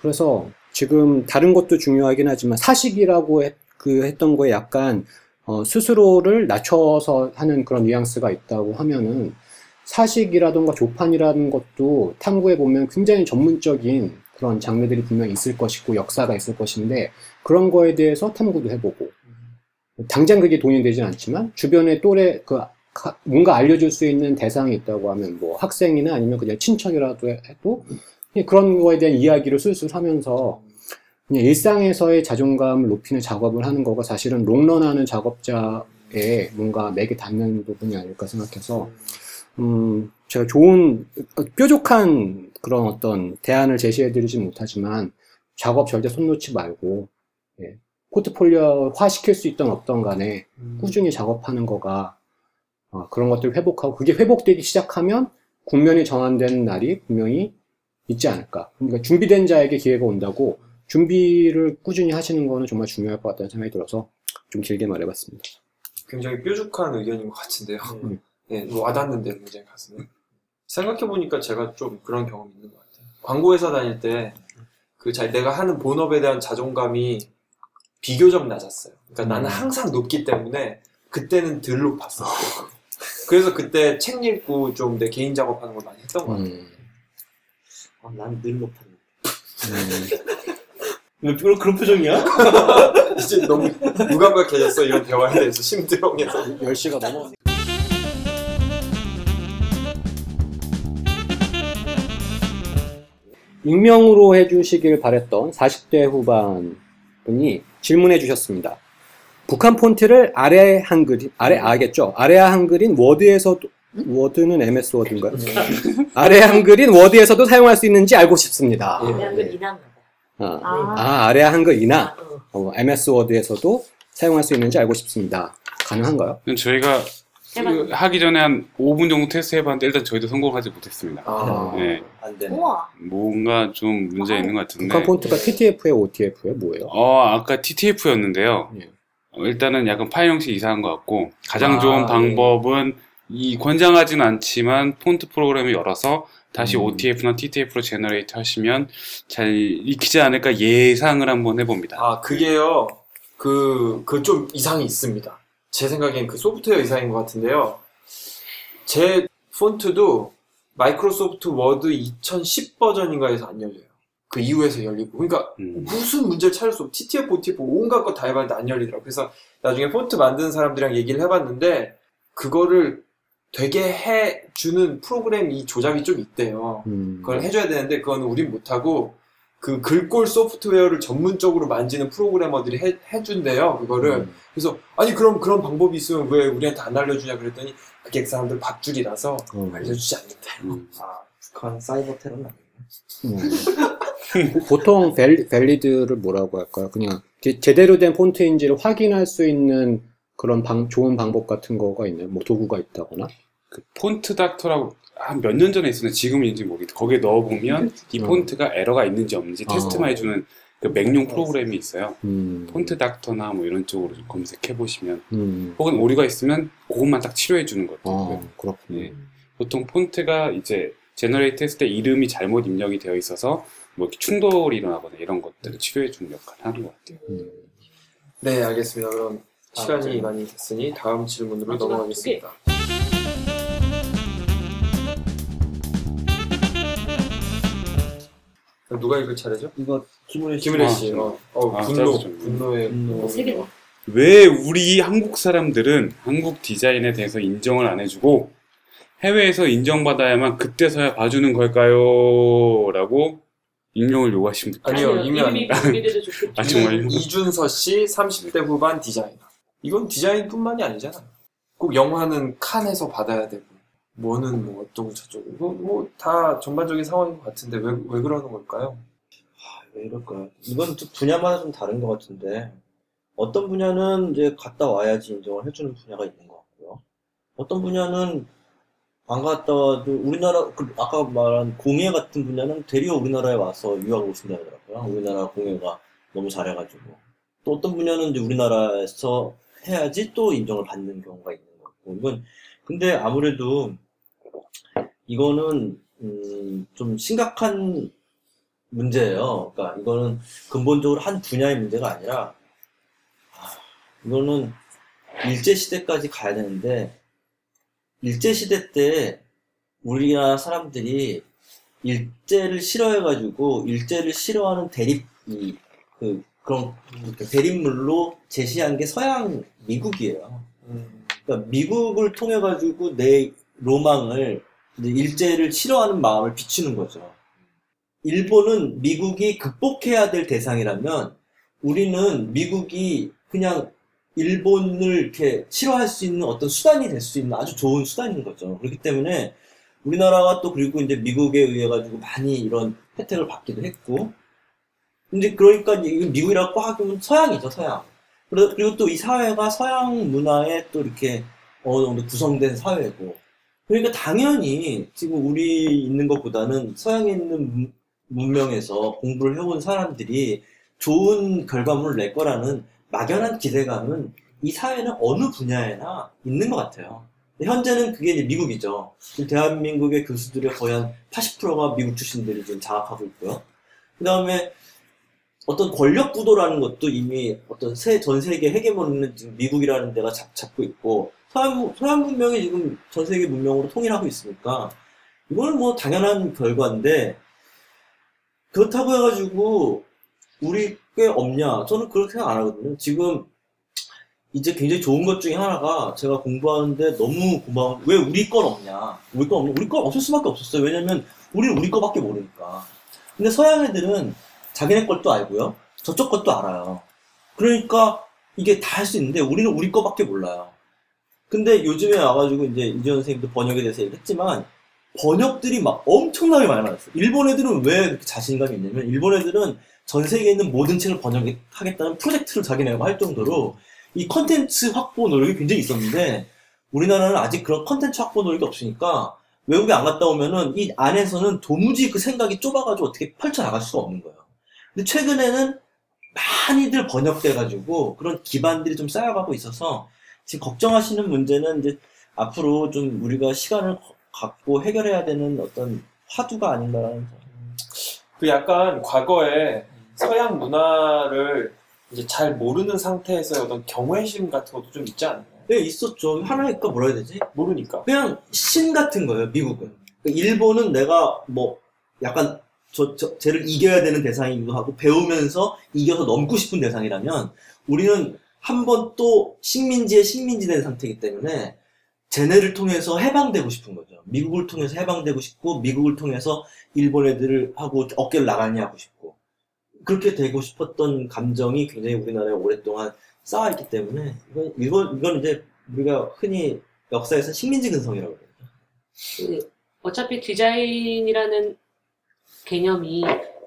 그래서 지금 다른 것도 중요하긴 하지만 사식이라고 했, 그 했던 거에 약간 어, 스스로를 낮춰서 하는 그런 뉘앙스가 있다고 하면은 사식이라던가 조판이라는 것도 탐구해 보면 굉장히 전문적인 그런 장르들이 분명히 있을 것이고 역사가 있을 것인데 그런 거에 대해서 탐구도 해보고. 당장 그게 돈이 되진 않지만 주변에 또래 그 가- 뭔가 알려줄 수 있는 대상이 있다고 하면 뭐 학생이나 아니면 그냥 친척이라도 해도 그런 거에 대한 이야기를 술술 하면서 그냥 일상에서의 자존감을 높이는 작업을 하는 거가 사실은 롱런하는 작업자의 뭔가 맥에 닿는 부분이 아닐까 생각해서 음, 제가 좋은, 어, 뾰족한 그런 어떤 대안을 제시해드리진 못하지만 작업 절대 손 놓지 말고, 예, 포트폴리오화 시킬 수 있던 없던 간에 음. 꾸준히 작업하는 거가, 어, 그런 것들을 회복하고, 그게 회복되기 시작하면 국면이 전환되는 날이 분명히 있지 않을까. 그러니까 준비된 자에게 기회가 온다고 준비를 꾸준히 하시는 거는 정말 중요할 것 같다는 생각이 들어서 좀 길게 말해봤습니다. 굉장히 뾰족한 의견인 것 같은데요. 음. 네, 뭐 와닿는데 굉장히 가슴에. 생각해보니까 제가 좀 그런 경험이 있는 것 같아요. 광고회사 다닐 때, 그, 자, 내가 하는 본업에 대한 자존감이 비교적 낮았어요. 그러니까 음. 나는 항상 높기 때문에, 그때는 덜 높았어요. [LAUGHS] 그래서 그때 책 읽고 좀 내 개인 작업하는 걸 많이 했던 것 같아요. 음, 아, 난늘 높았는데 음. 왜 그런, 그런 표정이야? [LAUGHS] 이제 너무 무감각해졌어, 이런 대화에 대해서 심드렁해서. 10시가 넘어. 익명으로 해주시길 바랬던 40대 후반 분이 질문해 주셨습니다. 북한 폰트를 아래 한글, 아래 아겠죠? 아래 한글인 워드에서도, 워드는 MS 워드인가요? 아래 한글인 워드에서도 사용할 수 있는지 알고 싶습니다. 예. 아래한글이나. 아, 아, 아, 아래 한 글이나 어, 어, MS 워드에서도 사용할 수 있는지 알고 싶습니다. 가능한가요? 저희가 해봤는데. 하기 전에 한 5분 정도 테스트 해봤는데 일단 저희도 성공하지 못했습니다. 아, 네. 안 되네. 우와. 뭔가 좀 문제 있는 것 같은데. 북한 폰트가 TTF예요, OTF예요, 뭐예요? 어, 아까 TTF였는데요. 예. 일단은 약간 파일 형식 이상한 것 같고, 가장 좋은 아, 방법은 이 권장하진 않지만 폰트 프로그램을 열어서 다시 음. OTF나 TTF로 generate 하시면 잘 읽히지 않을까 예상을 한번 해봅니다. 아, 그게요. 그, 그 좀 이상이 있습니다. 제 생각엔 그 소프트웨어 이상인 것 같은데요. 제 폰트도 마이크로소프트 워드 2010 버전인가에서 안 열려요. 그 이후에서 열리고. 그러니까 음. 무슨 문제를 찾을 수 없고, TTF, OTF 온갖 거 다 해봤는데 안 열리더라고요. 그래서 나중에 폰트 만드는 사람들이랑 얘기를 해봤는데, 그거를 되게 해주는 프로그램이 조작이 좀 있대요. 음. 그걸 해줘야 되는데, 그거는 우린 못하고, 그 글꼴 소프트웨어를 전문적으로 만지는 프로그래머들이 해, 해준대요, 그거를. 음. 그래서, 아니, 그럼 그런 방법이 있으면 왜 우리한테 안 알려주냐 그랬더니, 그게 그 사람들 밥줄이라서 어. 알려주지 않는데. 음. 아, 북한 사이버 테러는 아니네. 음. 보- 보통 밸, 밸리드를 뭐라고 할까요? 그냥 제- 제대로 된 폰트인지를 확인할 수 있는 그런 방, 좋은 방법 같은 거가 있나요? 뭐 도구가 있다거나? 그 Font Doctor라고 한 몇 년 전에 있었는데 지금인지 모르겠는데 거기에 넣어보면 이 음. 폰트가 에러가 있는지 없는지 아. 테스트만 해주는 그 Mac용 프로그램이 있어요. 음. Font Doctor나 뭐 이런 쪽으로 좀 검색해 보시면 음. 혹은 오류가 있으면 그것만 딱 치료해 주는 것도 있고요. 아, 그렇군요. 예. 보통 폰트가 이제 generate 했을 때 이름이 잘못 입력이 되어 있어서 뭐 이렇게 충돌이 일어나거나 이런 것들을 치료해 주는 역할을 하는 것 같아요. 음. 네, 알겠습니다. 그럼 시간이 질문. 많이 됐으니 다음 질문으로 마지막 넘어가겠습니다. 누가 읽을 차례죠? 이거 김은혜 씨. 김은혜 아, 씨. 좀. 어, 어, 아, 분노, 짧고 좀. 분노의 분노. 세. 왜 우리 한국 사람들은 한국 디자인에 대해서 인정을 안 해주고 해외에서 인정받아야만 그때서야 봐주는 걸까요? 라고 익명을 요구하신 분. 아니요. 공개돼도 좋겠죠. 아, 정말요? 이준서 씨 30대 후반 디자이너. 이건 디자인뿐만이 아니잖아요. 꼭 영화는 칸에서 받아야 되고, 뭐는 뭐 어쩌고 저쩌고. 뭐다 전반적인 상황인 것 같은데 왜, 왜 그러는 걸까요? 왜 이럴까요? 이건 좀 분야마다 좀 다른 것 같은데 어떤 분야는 이제 갔다 와야지 인정을 해주는 분야가 있는 것 같고요. 어떤 분야는 안 갔다 와도 우리나라 그 아까 말한 공예 같은 분야는 되려 우리나라에 와서 유학을 오신다 하더라고요. 우리나라 공예가 너무 잘해가지고 또 어떤 분야는 이제 우리나라에서 해야지 또 인정을 받는 경우가 있는 것 같고 이건 근데 아무래도 이거는 음, 좀 심각한 문제예요. 그러니까 이거는 근본적으로 한 분야의 문제가 아니라 아, 이거는 일제 시대까지 가야 되는데 일제 시대 때 우리나라 사람들이 일제를 싫어해가지고 일제를 싫어하는 대립 이 그 그런 그 대립물로 제시한 게 서양 미국이에요. 음, 그러니까 미국을 통해 가지고 내 로망을 일제를 싫어하는 마음을 비추는 거죠. 일본은 미국이 극복해야 될 대상이라면 우리는 미국이 그냥 일본을 이렇게 싫어할 수 있는 어떤 수단이 될 수 있는 아주 좋은 수단인 거죠. 그렇기 때문에 우리나라가 또 그리고 이제 미국에 의해 가지고 많이 이런 혜택을 받기도 했고 근데 그러니까 미국이라고 하기면 서양이죠, 서양. 그리고 또 이 사회가 서양 문화에 또 이렇게 어느 정도 구성된 사회고. 그러니까 당연히 지금 우리 있는 것보다는 서양에 있는 문- 문명에서 공부를 해온 사람들이 좋은 결과물을 낼 거라는 막연한 기대감은 이 사회는 어느 분야에나 있는 것 같아요. 현재는 그게 이제 미국이죠. 대한민국의 교수들의 거의 한 80%가 미국 출신들이 지금 장악하고 있고요. 그 다음에 어떤 권력 구도라는 것도 이미 어떤 세, 전 세계 헤게모니는 지금 미국이라는 데가 잡, 잡고 있고, 서양, 서양 문명이 지금 전 세계 문명으로 통일하고 있으니까, 이거는 뭐 당연한 결과인데, 그렇다고 해가지고, 우리 꽤 없냐? 저는 그렇게 생각 안 하거든요. 지금, 이제 굉장히 좋은 것 중에 하나가 제가 공부하는데 너무 고마운, 왜 우리 건 없냐? 우리 건 없냐? 우리 건 없을 수밖에 없었어요. 왜냐면, 우리는 우리 거밖에 모르니까. 근데 서양 애들은 자기네 것도 알고요. 저쪽 것도 알아요. 그러니까 이게 다 할 수 있는데 우리는 우리 거밖에 몰라요. 근데 요즘에 와가지고 이제 이재현 선생님도 번역에 대해서 얘기했지만 번역들이 막 엄청나게 많이 나왔어요. 일본 애들은 왜 그렇게 자신감이 있냐면 일본 애들은 전 세계에 있는 모든 책을 번역하겠다는 프로젝트를 자기네가 할 정도로 이 컨텐츠 확보 노력이 굉장히 있었는데 우리나라는 아직 그런 컨텐츠 확보 노력이 없으니까 외국에 안 갔다 오면은 이 안에서는 도무지 그 생각이 좁아가지고 어떻게 펼쳐나갈 수가 없는 거예요. 근데 최근에는 많이들 번역돼가지고 그런 기반들이 좀 쌓여가고 있어서 지금 걱정하시는 문제는 이제 앞으로 좀 우리가 시간을 거- 갖고 해결해야 되는 어떤 화두가 아닌가라는 그 약간 과거에 서양 문화를 이제 잘 모르는 상태에서 어떤 경외심 같은 것도 좀 있지 않나요? 네, 있었죠. 하나니까 뭐라 해야 되지? 모르니까. 그냥 신 같은 거예요, 미국은. 그러니까 일본은 내가 뭐 약간 저, 저, 쟤를 이겨야 되는 대상이기도 하고 배우면서 이겨서 넘고 싶은 대상이라면 우리는 한 번 또 식민지의 식민지 된 상태이기 때문에 쟤네를 통해서 해방되고 싶은 거죠. 미국을 통해서 해방되고 싶고 미국을 통해서 일본 애들을 하고 어깨를 나란히 하고 싶고 그렇게 되고 싶었던 감정이 굉장히 우리나라에 오랫동안 쌓아있기 때문에 이건, 이건, 이건 이제 우리가 흔히 역사에서 식민지 근성이라고 그러죠. 그 어차피 디자인이라는 개념이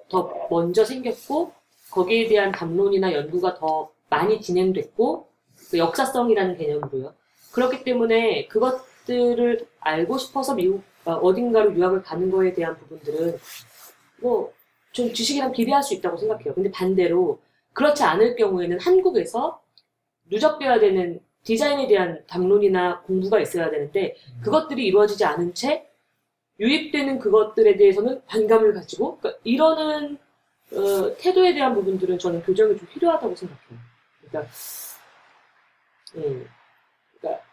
더 먼저 생겼고 거기에 대한 담론이나 연구가 더 많이 진행됐고 그 역사성이라는 개념도요. 그렇기 때문에 그것들을 알고 싶어서 미국 아, 어딘가로 유학을 가는 거에 대한 부분들은 뭐 좀 지식이랑 비례할 수 있다고 생각해요. 근데 반대로 그렇지 않을 경우에는 한국에서 누적되어야 되는 디자인에 대한 담론이나 공부가 있어야 되는데 그것들이 이루어지지 않은 채 유입되는 그것들에 대해서는 반감을 가지고 그러니까 이러는 어, 태도에 대한 부분들은 저는 교정이 좀 필요하다고 생각해요. 그러니까, 음, 그러니까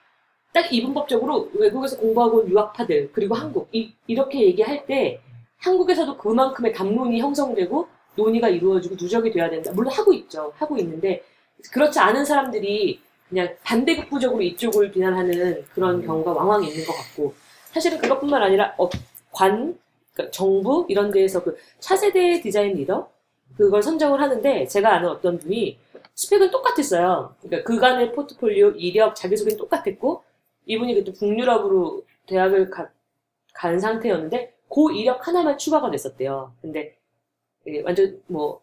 딱 이분법적으로 외국에서 공부하고 온 유학파들 그리고 한국 이, 이렇게 얘기할 때 한국에서도 그만큼의 담론이 형성되고 논의가 이루어지고 누적이 돼야 된다. 물론 하고 있죠. 하고 있는데 그렇지 않은 사람들이 그냥 반대급부적으로 이쪽을 비난하는 그런 경우가 왕왕 있는 것 같고 사실은 그것뿐만 아니라 어, 관, 그러니까 정부 이런 데에서 그 차세대 디자인 리더 그걸 선정을 하는데 제가 아는 어떤 분이 스펙은 똑같았어요. 그러니까 그간의 포트폴리오, 이력, 자기소개는 똑같았고 이분이 그때 북유럽으로 대학을 가, 간 상태였는데 그 이력 하나만 추가가 됐었대요. 근데 완전 뭐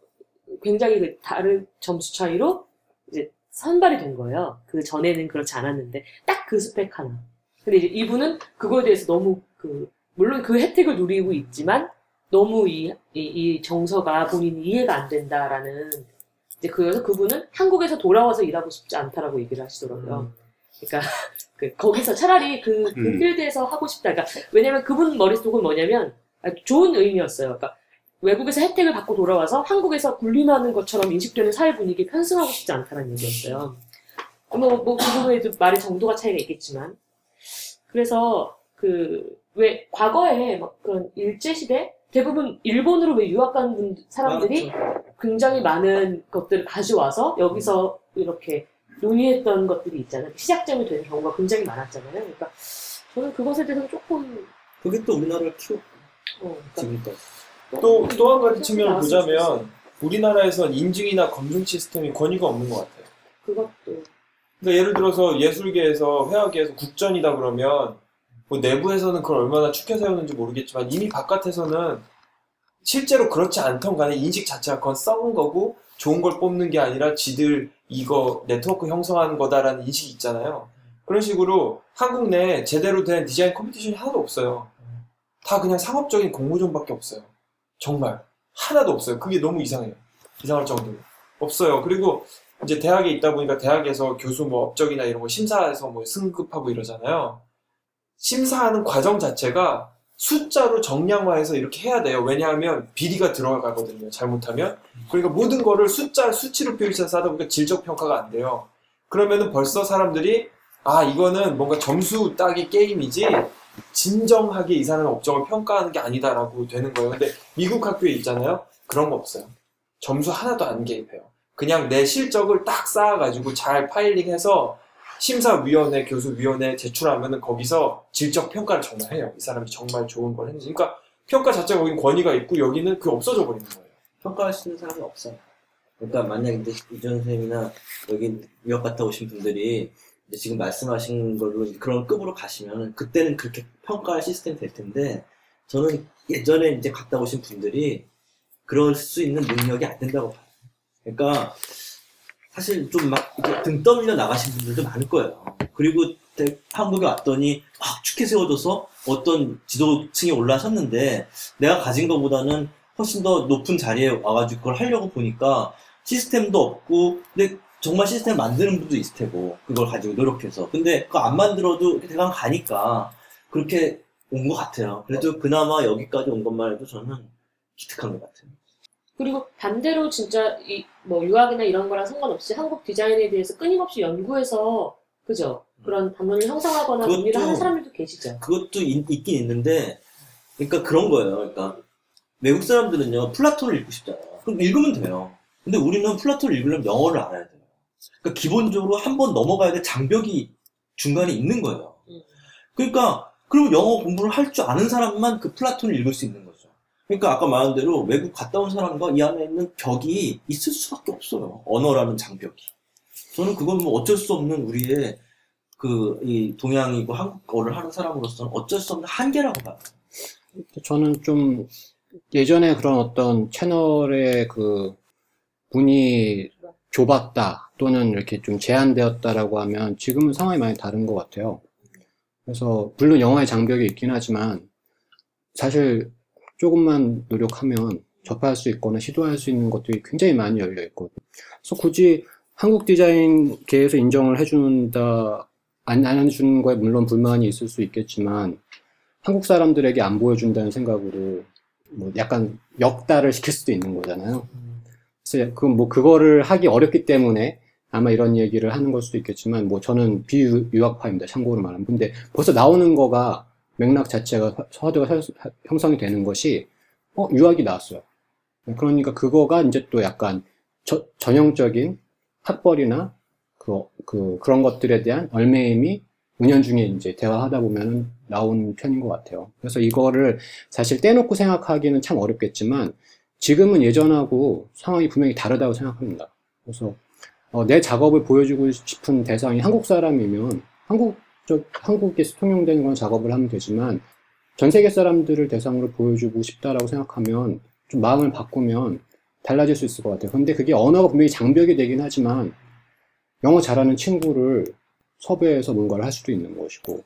굉장히 그 다른 점수 차이로 이제 선발이 된 거예요. 그 전에는 그렇지 않았는데 딱 그 스펙 하나. 근데 이제 이분은 그거에 대해서 너무 그 물론 그 혜택을 누리고 있지만 너무 이, 이, 이 정서가 본인이 이해가 안 된다라는 이제 그래서 그분은 한국에서 돌아와서 일하고 싶지 않다라고 얘기를 하시더라고요. 그러니까 그 거기서 차라리 그, 그 음. 필드에서 하고 싶다. 그러니까 왜냐면 그분 머릿속은 뭐냐면 아, 좋은 의미였어요. 그러니까 외국에서 혜택을 받고 돌아와서 한국에서 군림하는 것처럼 인식되는 사회 분위기에 편승하고 싶지 않다는 얘기였어요. 뭐, 뭐, 그 부분에도 말의 정도가 차이가 있겠지만. 그래서, 그, 왜, 과거에 막 그런 일제 시대? 대부분 일본으로 왜 유학 간 분, 사람들이 굉장히 많은 것들을 가져와서 여기서 이렇게 논의했던 것들이 있잖아요. 시작점이 되는 경우가 굉장히 많았잖아요. 그러니까 저는 그것에 대해서 조금, 그게 또 우리나라를 키웠고 어, 그러니까 지금까지. 또, 또 한 가지 측면을 보자면, 우리나라에선 인증이나 검증 시스템이 권위가 없는 것 같아요. 그것도, 그러니까 예를 들어서 예술계에서, 회화계에서 국전이다 그러면, 뭐 내부에서는 그걸 얼마나 축혀 세우는지 모르겠지만, 이미 바깥에서는 실제로 그렇지 않던 간에 인식 자체가 그건 썩은 거고, 좋은 걸 뽑는 게 아니라 지들 이거 네트워크 형성하는 거다라는 인식이 있잖아요. 그런 식으로 한국 내에 제대로 된 디자인 컴피티션이 하나도 없어요. 다 그냥 상업적인 공모전밖에 없어요. 정말. 하나도 없어요. 그게 너무 이상해요. 이상할 정도로. 없어요. 그리고 이제 대학에 있다 보니까 대학에서 교수 뭐 업적이나 이런 거 심사해서 뭐 승급하고 이러잖아요. 심사하는 과정 자체가 숫자로 정량화해서 이렇게 해야 돼요. 왜냐하면 비리가 들어가거든요. 잘못하면. 그러니까 모든 거를 숫자, 수치로 표시해서 하다 보니까 질적 평가가 안 돼요. 그러면은 벌써 사람들이 아, 이거는 뭔가 점수 따기 게임이지 진정하게 이 사람의 업적을 평가하는 게 아니다라고 되는 거예요. 근데 미국 학교에 있잖아요. 그런 거 없어요. 점수 하나도 안 개입해요. 그냥 내 실적을 딱 쌓아가지고 잘 파일링해서 심사위원회, 교수위원회 제출하면은 거기서 질적 평가를 정말 해요. 이 사람이 정말 좋은 걸 했는지. 그러니까 평가 자체가 거긴 권위가 있고 여기는 그 없어져 버리는 거예요. 평가할 수 있는 사람이 없어요. 그러니까 만약에 이제 이전 쌤이나 여기 유학 갔다 오신 분들이 이제 지금 말씀하신 걸로 그런 급으로 가시면 그때는 그렇게 평가할 시스템이 될 텐데 저는 예전에 이제 갔다 오신 분들이 그럴 수 있는 능력이 안 된다고 봐요. 그러니까 사실 좀 막 등 떠밀려 나가신 분들도 많을 거예요. 그리고 대- 한국에 왔더니 막 축해 세워져서 어떤 지도층에 올라섰는데 내가 가진 것보다는 훨씬 더 높은 자리에 와가지고 그걸 하려고 보니까 시스템도 없고 근데 정말 시스템 만드는 분도 있을 테고 그걸 가지고 노력해서 근데 그거 안 만들어도 대강 가니까 그렇게 온 것 같아요. 그래도 그나마 여기까지 온 것만 해도 저는 기특한 것 같아요. 그리고 반대로 진짜 이 뭐 유학이나 이런 거랑 상관없이 한국 디자인에 대해서 끊임없이 연구해서 그죠? 그런 담론을 형성하거나 그것도- 논의를 하는 사람들도 계시죠. 그것도 있, 긴 있는데, 그러니까 그런 거예요. 그러니까 외국 사람들은요 플라톤을 읽고 싶잖아요. 그럼 읽으면 돼요. 근데 우리는 플라톤을 읽으려면 영어를 알아야 돼요. 그러니까 기본적으로 한 번 넘어가야 될 장벽이 중간에 있는 거예요. 음. 그러니까 그러면 영어 공부를 할 줄 아는 사람만 그 플라톤을 읽을 수 있는 거죠. 그러니까 아까 말한 대로 외국 갔다 온 사람과 이 안에 있는 벽이 있을 수밖에 없어요. 언어라는 장벽이. 저는 그건 뭐 어쩔 수 없는 우리의 그 이 동양이고 한국어를 하는 사람으로서는 어쩔 수 없는 한계라고 봐요. 저는 좀 예전에 그런 어떤 채널의 그 문이 좁았다 또는 이렇게 좀 제한되었다라고 하면 지금은 상황이 많이 다른 것 같아요. 그래서 물론 영어의 장벽이 있긴 하지만 사실 조금만 노력하면 접할 수 있거나 시도할 수 있는 것들이 굉장히 많이 열려 있거든요. 그래서 굳이 한국 디자인계에서 인정을 해준다, 안, 안 해주는 거에 물론 불만이 있을 수 있겠지만 한국 사람들에게 안 보여준다는 생각으로 뭐 약간 역달을 시킬 수도 있는 거잖아요. 그래서 그뭐 그거를 하기 어렵기 때문에 아마 이런 얘기를 하는 걸 수도 있겠지만 뭐 저는 비유학파입니다. 참고로 말하면. 근데 벌써 나오는 거가 맥락 자체가 서- 서두가 설- 형성이 되는 것이 어 유학이 나왔어요. 그러니까 그거가 이제 또 약간 저- 전형적인 학벌이나 그, 그 그런 것들에 대한 얼매임이 은연중에 이제 대화하다 보면 나오는 편인 것 같아요. 그래서 이거를 사실 떼놓고 생각하기는 참 어렵겠지만 지금은 예전하고 상황이 분명히 다르다고 생각합니다. 그래서 어, 내 작업을 보여주고 싶은 대상이 한국 사람이면 한국 저 한국에 통용되는 그런 작업을 하면 되지만 전 세계 사람들을 대상으로 보여주고 싶다라고 생각하면 좀 마음을 바꾸면 달라질 수 있을 것 같아요. 근데 그게 언어가 분명히 장벽이 되긴 하지만 영어 잘하는 친구를 섭외해서 뭔가를 할 수도 있는 것이고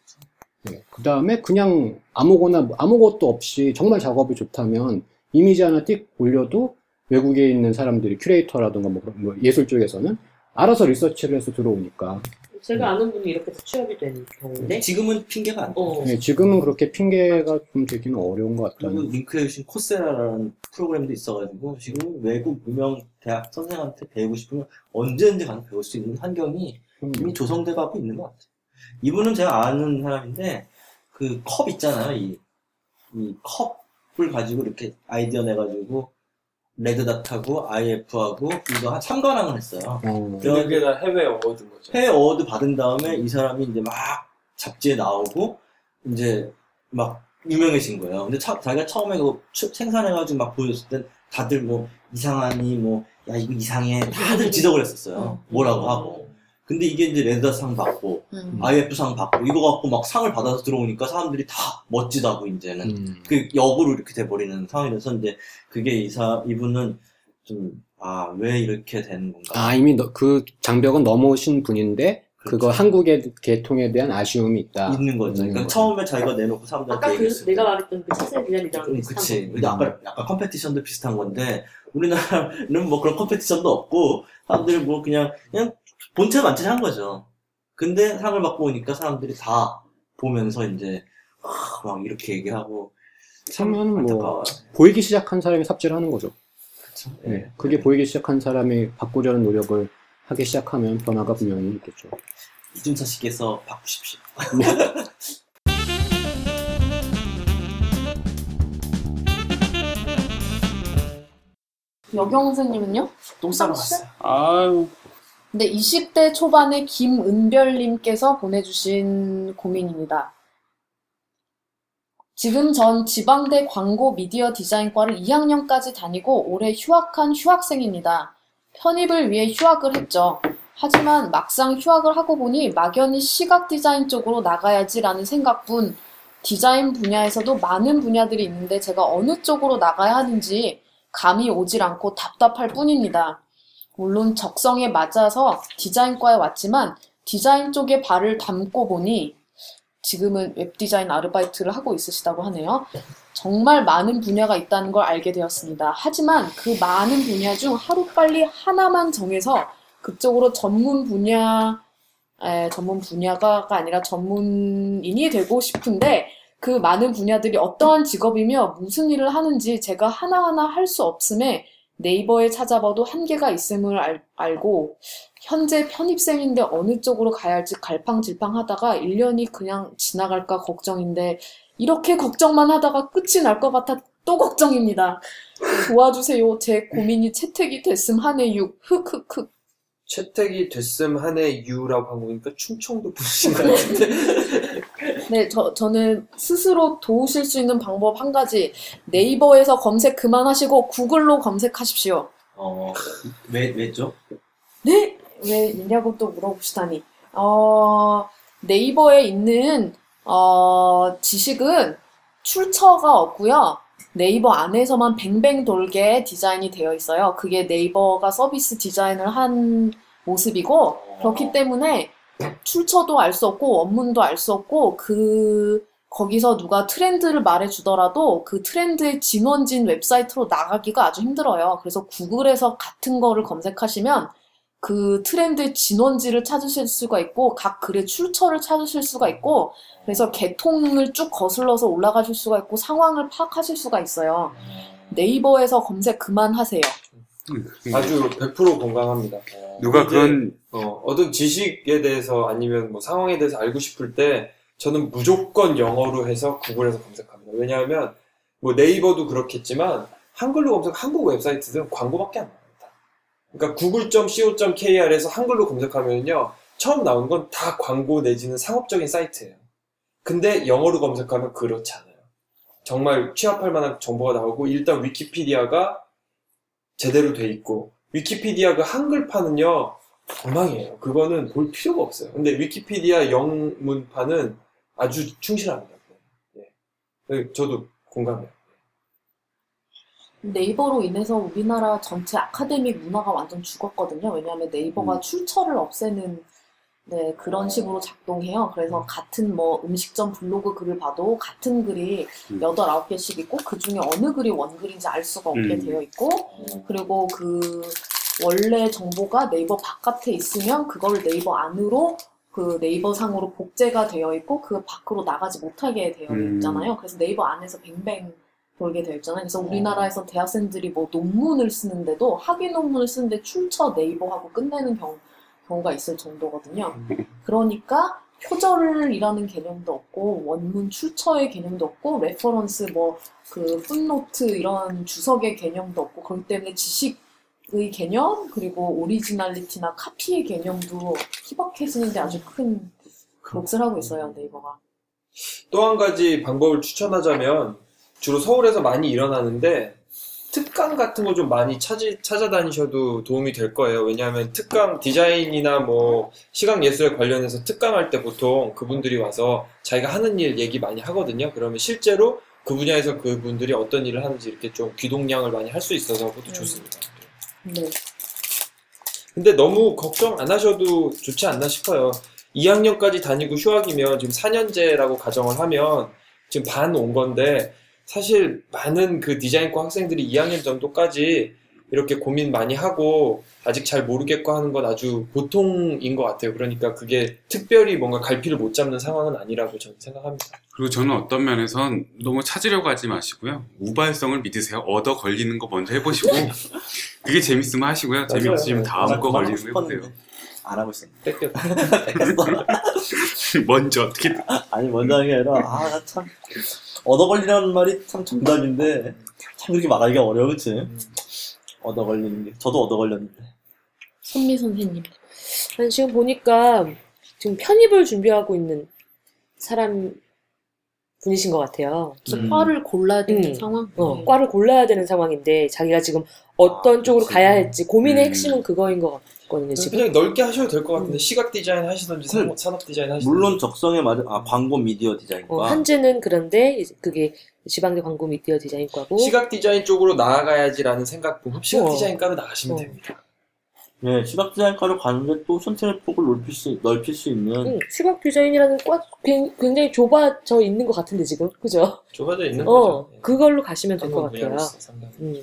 그 다음에 그냥 아무거나 아무것도 없이 정말 작업이 좋다면 이미지 하나 띡 올려도 외국에 있는 사람들이 큐레이터라든가 뭐, 뭐 예술 쪽에서는 알아서 리서치를 해서 들어오니까 제가 아는 분이 이렇게 취업이 된 경우인데 지금은 핑계가 안 돼요. 어, 네, 지금은 그렇게 핑계가 좀 되기는 어려운 것 그리고 같다는 링크해주신 코세라라는 프로그램도 있어가지고 지금 외국 유명 대학 선생한테 배우고 싶으면 언제든지 가서 배울 수 있는 환경이 이미 조성돼 가고 있는 것 같아요. 이분은 제가 아는 사람인데 그 컵 있잖아요. 이, 이 컵을 가지고 이렇게 아이디어 내가지고 레드닷하고 IF하고 이거 한 3관왕을 했어요. 어, 근데 그게 다 해외 award 거죠. 해외 award 받은 다음에 이 사람이 이제 막 잡지에 나오고 이제 막 유명해진 거예요. 근데 차- 자기가 처음에 그 추- 생산해가지고 막 보여줬을 땐 다들 뭐 이상하니 뭐 야 이거 이상해 다들 지적을 했었어요. 뭐라고 하고. 근데 이게 이제 Red Dot상 받고 음. IF상 받고 이거 갖고 막 상을 받아서 들어오니까 사람들이 다 멋지다고 이제는 음. 그 역으로 이렇게 돼버리는 상황이라서 이제 그게 이사 이분은 좀 아 왜 이렇게 되는 건가? 아 이미 너- 그 장벽은 넘어오신 분인데 그거 그렇죠. 한국의 계통에 대한 아쉬움이 있다. 있는 거죠. 있는 그러니까 거죠. 처음에 자기가 내놓고 사람들한테 아까 그 내가 말했던 그 차세 디자인이랑 음, 비슷한 그치. 거. 근데 아까, 아까 컴페티션도 비슷한 건데, 우리나라는 뭐 그런 컴페티션도 없고, 사람들이 뭐 그냥, 그냥 본체 만체 한 거죠. 근데 상을 받고 오니까 사람들이 다 보면서 이제, 아, 막 이렇게 얘기하고, 참 그러면 뭐 안타까워요. 보이기 시작한 사람이 삽질을 하는 거죠. 그쵸. 네. 그게 보이기 시작한 사람이 바꾸려는 노력을 하기 시작하면 변화가 분명히 있겠죠. 이준서 씨께서 바꾸십시오. [LAUGHS] 여경 선생님은요? 똥 싸러 갔어요. 아유, 근데 20대 초반의 김은별님께서 보내주신 고민입니다. 지금 전 지방대 광고 미디어 디자인과를 2학년까지 다니고 올해 휴학한 휴학생입니다. 편입을 위해 휴학을 했죠. 하지만 막상 휴학을 하고 보니 막연히 시각 디자인 쪽으로 나가야지라는 생각뿐 디자인 분야에서도 많은 분야들이 있는데 제가 어느 쪽으로 나가야 하는지 감이 오질 않고 답답할 뿐입니다. 물론 적성에 맞아서 디자인과에 왔지만 디자인 쪽에 발을 담고 보니 지금은 웹디자인 아르바이트를 하고 있으시다고 하네요. 정말 많은 분야가 있다는 걸 알게 되었습니다. 하지만 그 많은 분야 중 하루빨리 하나만 정해서 그쪽으로 전문 분야, 에, 전문 분야가 아니라 전문인이 되고 싶은데 그 많은 분야들이 어떠한 직업이며 무슨 일을 하는지 제가 하나하나 할 수 없음에 네이버에 찾아봐도 한계가 있음을 알, 알고 현재 편입생인데 어느 쪽으로 가야 할지 갈팡질팡 하다가 1년이 그냥 지나갈까 걱정인데 이렇게 걱정만 하다가 끝이 날 것 같아 또 걱정입니다. 도와주세요. 제 고민이 채택이 됐음 한해 6. 흑흑흑. 채택이 됐음 한해 유라고 한 거니까 충청도 분이신 것 같은데. 네, 저, 저는 스스로 도우실 수 있는 방법 한 가지. 네이버에서 검색 그만하시고 구글로 검색하십시오. 어, 왜, 왜죠? 네? 왜냐고 또 물어보시다니. 어, 네이버에 있는, 어, 지식은 출처가 없고요. 네이버 안에서만 뱅뱅 돌게 디자인이 되어 있어요. 그게 네이버가 서비스 디자인을 한 모습이고, 그렇기 때문에 출처도 알 수 없고, 원문도 알 수 없고, 그, 거기서 누가 트렌드를 말해주더라도 그 트렌드의 진원진 웹사이트로 나가기가 아주 힘들어요. 그래서 구글에서 같은 거를 검색하시면 그 트렌드 진원지를 찾으실 수가 있고 각 글의 출처를 찾으실 수가 있고 그래서 계통을 쭉 거슬러서 올라가실 수가 있고 상황을 파악하실 수가 있어요. 네이버에서 검색 그만하세요. 아주 100% 공감합니다. 누가 그런 어, 어떤 지식에 대해서 아니면 뭐 상황에 대해서 알고 싶을 때 저는 무조건 영어로 해서 구글에서 검색합니다. 왜냐하면 뭐 네이버도 그렇겠지만 한글로 검색 한국 웹사이트들은 광고밖에 안 나옵니다. 그러니까 google.co.kr에서 한글로 검색하면요 처음 나온 건 다 광고 내지는 상업적인 사이트예요. 근데 영어로 검색하면 그렇지 않아요. 정말 취합할 만한 정보가 나오고 일단 위키피디아가 제대로 돼 있고 위키피디아 그 한글판은요 엉망이에요. 그거는 볼 필요가 없어요. 근데 위키피디아 영문판은 아주 충실합니다. 예. 네, 저도 공감해요. 네이버로 인해서 우리나라 전체 아카데믹 문화가 완전 죽었거든요. 왜냐하면 네이버가 음. 출처를 없애는 네, 그런 식으로 작동해요. 그래서 같은 뭐 음식점 블로그 글을 봐도 같은 글이 음. 여덟 아홉 개씩 있고 그 중에 어느 글이 원글인지 알 수가 없게 음. 되어 있고 그리고 그 원래 정보가 네이버 바깥에 있으면 그걸 네이버 안으로 그 네이버 상으로 복제가 되어 있고 그 밖으로 나가지 못하게 되어 음. 있잖아요. 그래서 네이버 안에서 뱅뱅 돌게 되어 있잖아요. 어. 그래서 우리나라에서 대학생들이 뭐 논문을 쓰는데도 학위 논문을 쓰는데 출처 네이버하고 끝내는 경우, 경우가 있을 정도거든요. 그러니까 표절이라는 개념도 없고 원문 출처의 개념도 없고 reference 뭐 그 footnote 이런 주석의 개념도 없고 그렇기 때문에 지식의 개념 그리고 originality나 카피의 개념도 희박해지는데 아주 큰 몫을 하고 있어요 네이버가. 또 한 가지 방법을 추천하자면 주로 서울에서 많이 일어나는데 특강 같은 거 좀 많이 찾이, 찾아다니셔도 도움이 될 거예요. 왜냐하면 특강 디자인이나 뭐 시각 예술에 관련해서 특강할 때 보통 그분들이 와서 자기가 하는 일 얘기 많이 하거든요. 그러면 실제로 그 분야에서 그분들이 어떤 일을 하는지 이렇게 좀 귀동량을 많이 할 수 있어서 그것도 음. 좋습니다. 네. 근데 너무 걱정 안 하셔도 좋지 않나 싶어요. 2학년까지 다니고 휴학이면 지금 4년제라고 가정을 하면 지금 반 온 건데 사실 많은 그 디자인과 학생들이 2학년 정도까지 이렇게 고민 많이 하고 아직 잘 모르겠고 하는 건 아주 보통인 것 같아요. 그러니까 그게 특별히 뭔가 갈피를 못 잡는 상황은 아니라고 저는 생각합니다. 그리고 저는 어떤 면에선 너무 찾으려고 하지 마시고요. 우발성을 믿으세요. 얻어 걸리는 거 먼저 해보시고 [LAUGHS] 그게 재밌으면 하시고요. 재미없으면 다음 나거 걸리는 거 해보세요. 안 하고 있었네. 뺏겨. [LAUGHS] [LAUGHS] 먼저 어떻게 아니 먼저 하는 게 아니라 아 참 얻어 걸리라는 말이 참 정답인데 참 그렇게 말하기가 어려워 그치? 얻어 걸리는 게 저도 얻어 걸렸는데 선미 선생님. 아니, 지금 보니까 지금 편입을 준비하고 있는 사람이 분이신 것 같아요. 그래서 음. 과를 골라야 되는 음. 상황. 어, 네. 과를 골라야 되는 상황인데 자기가 지금 어떤 아, 쪽으로 그치. 가야 할지 고민의 음. 핵심은 그거인 것 같 거든요. 지금. 그냥 넓게 하셔도 될 것 같은데 음. 시각 디자인 하시던지 산업, 산업 디자인 하시던지 물론 적성에 맞은 아 광고 미디어 디자인과 어, 한지는 그런데 그게 지방대 광고 미디어 디자인과고 시각 디자인 쪽으로 나아가야지라는 생각 보고 시각 어. 디자인과로 나가시면 어. 됩니다. 네, 시각 디자인과로 가는데 또 선택의 폭을 넓힐 수 넓힐 수 있는 응, 시각 디자인이라는 과 굉- 굉장히 좁아져 있는 것 같은데 지금 그죠? 좁아져 있는 어 거죠. 예. 그걸로 가시면 될 것 같아요. 음.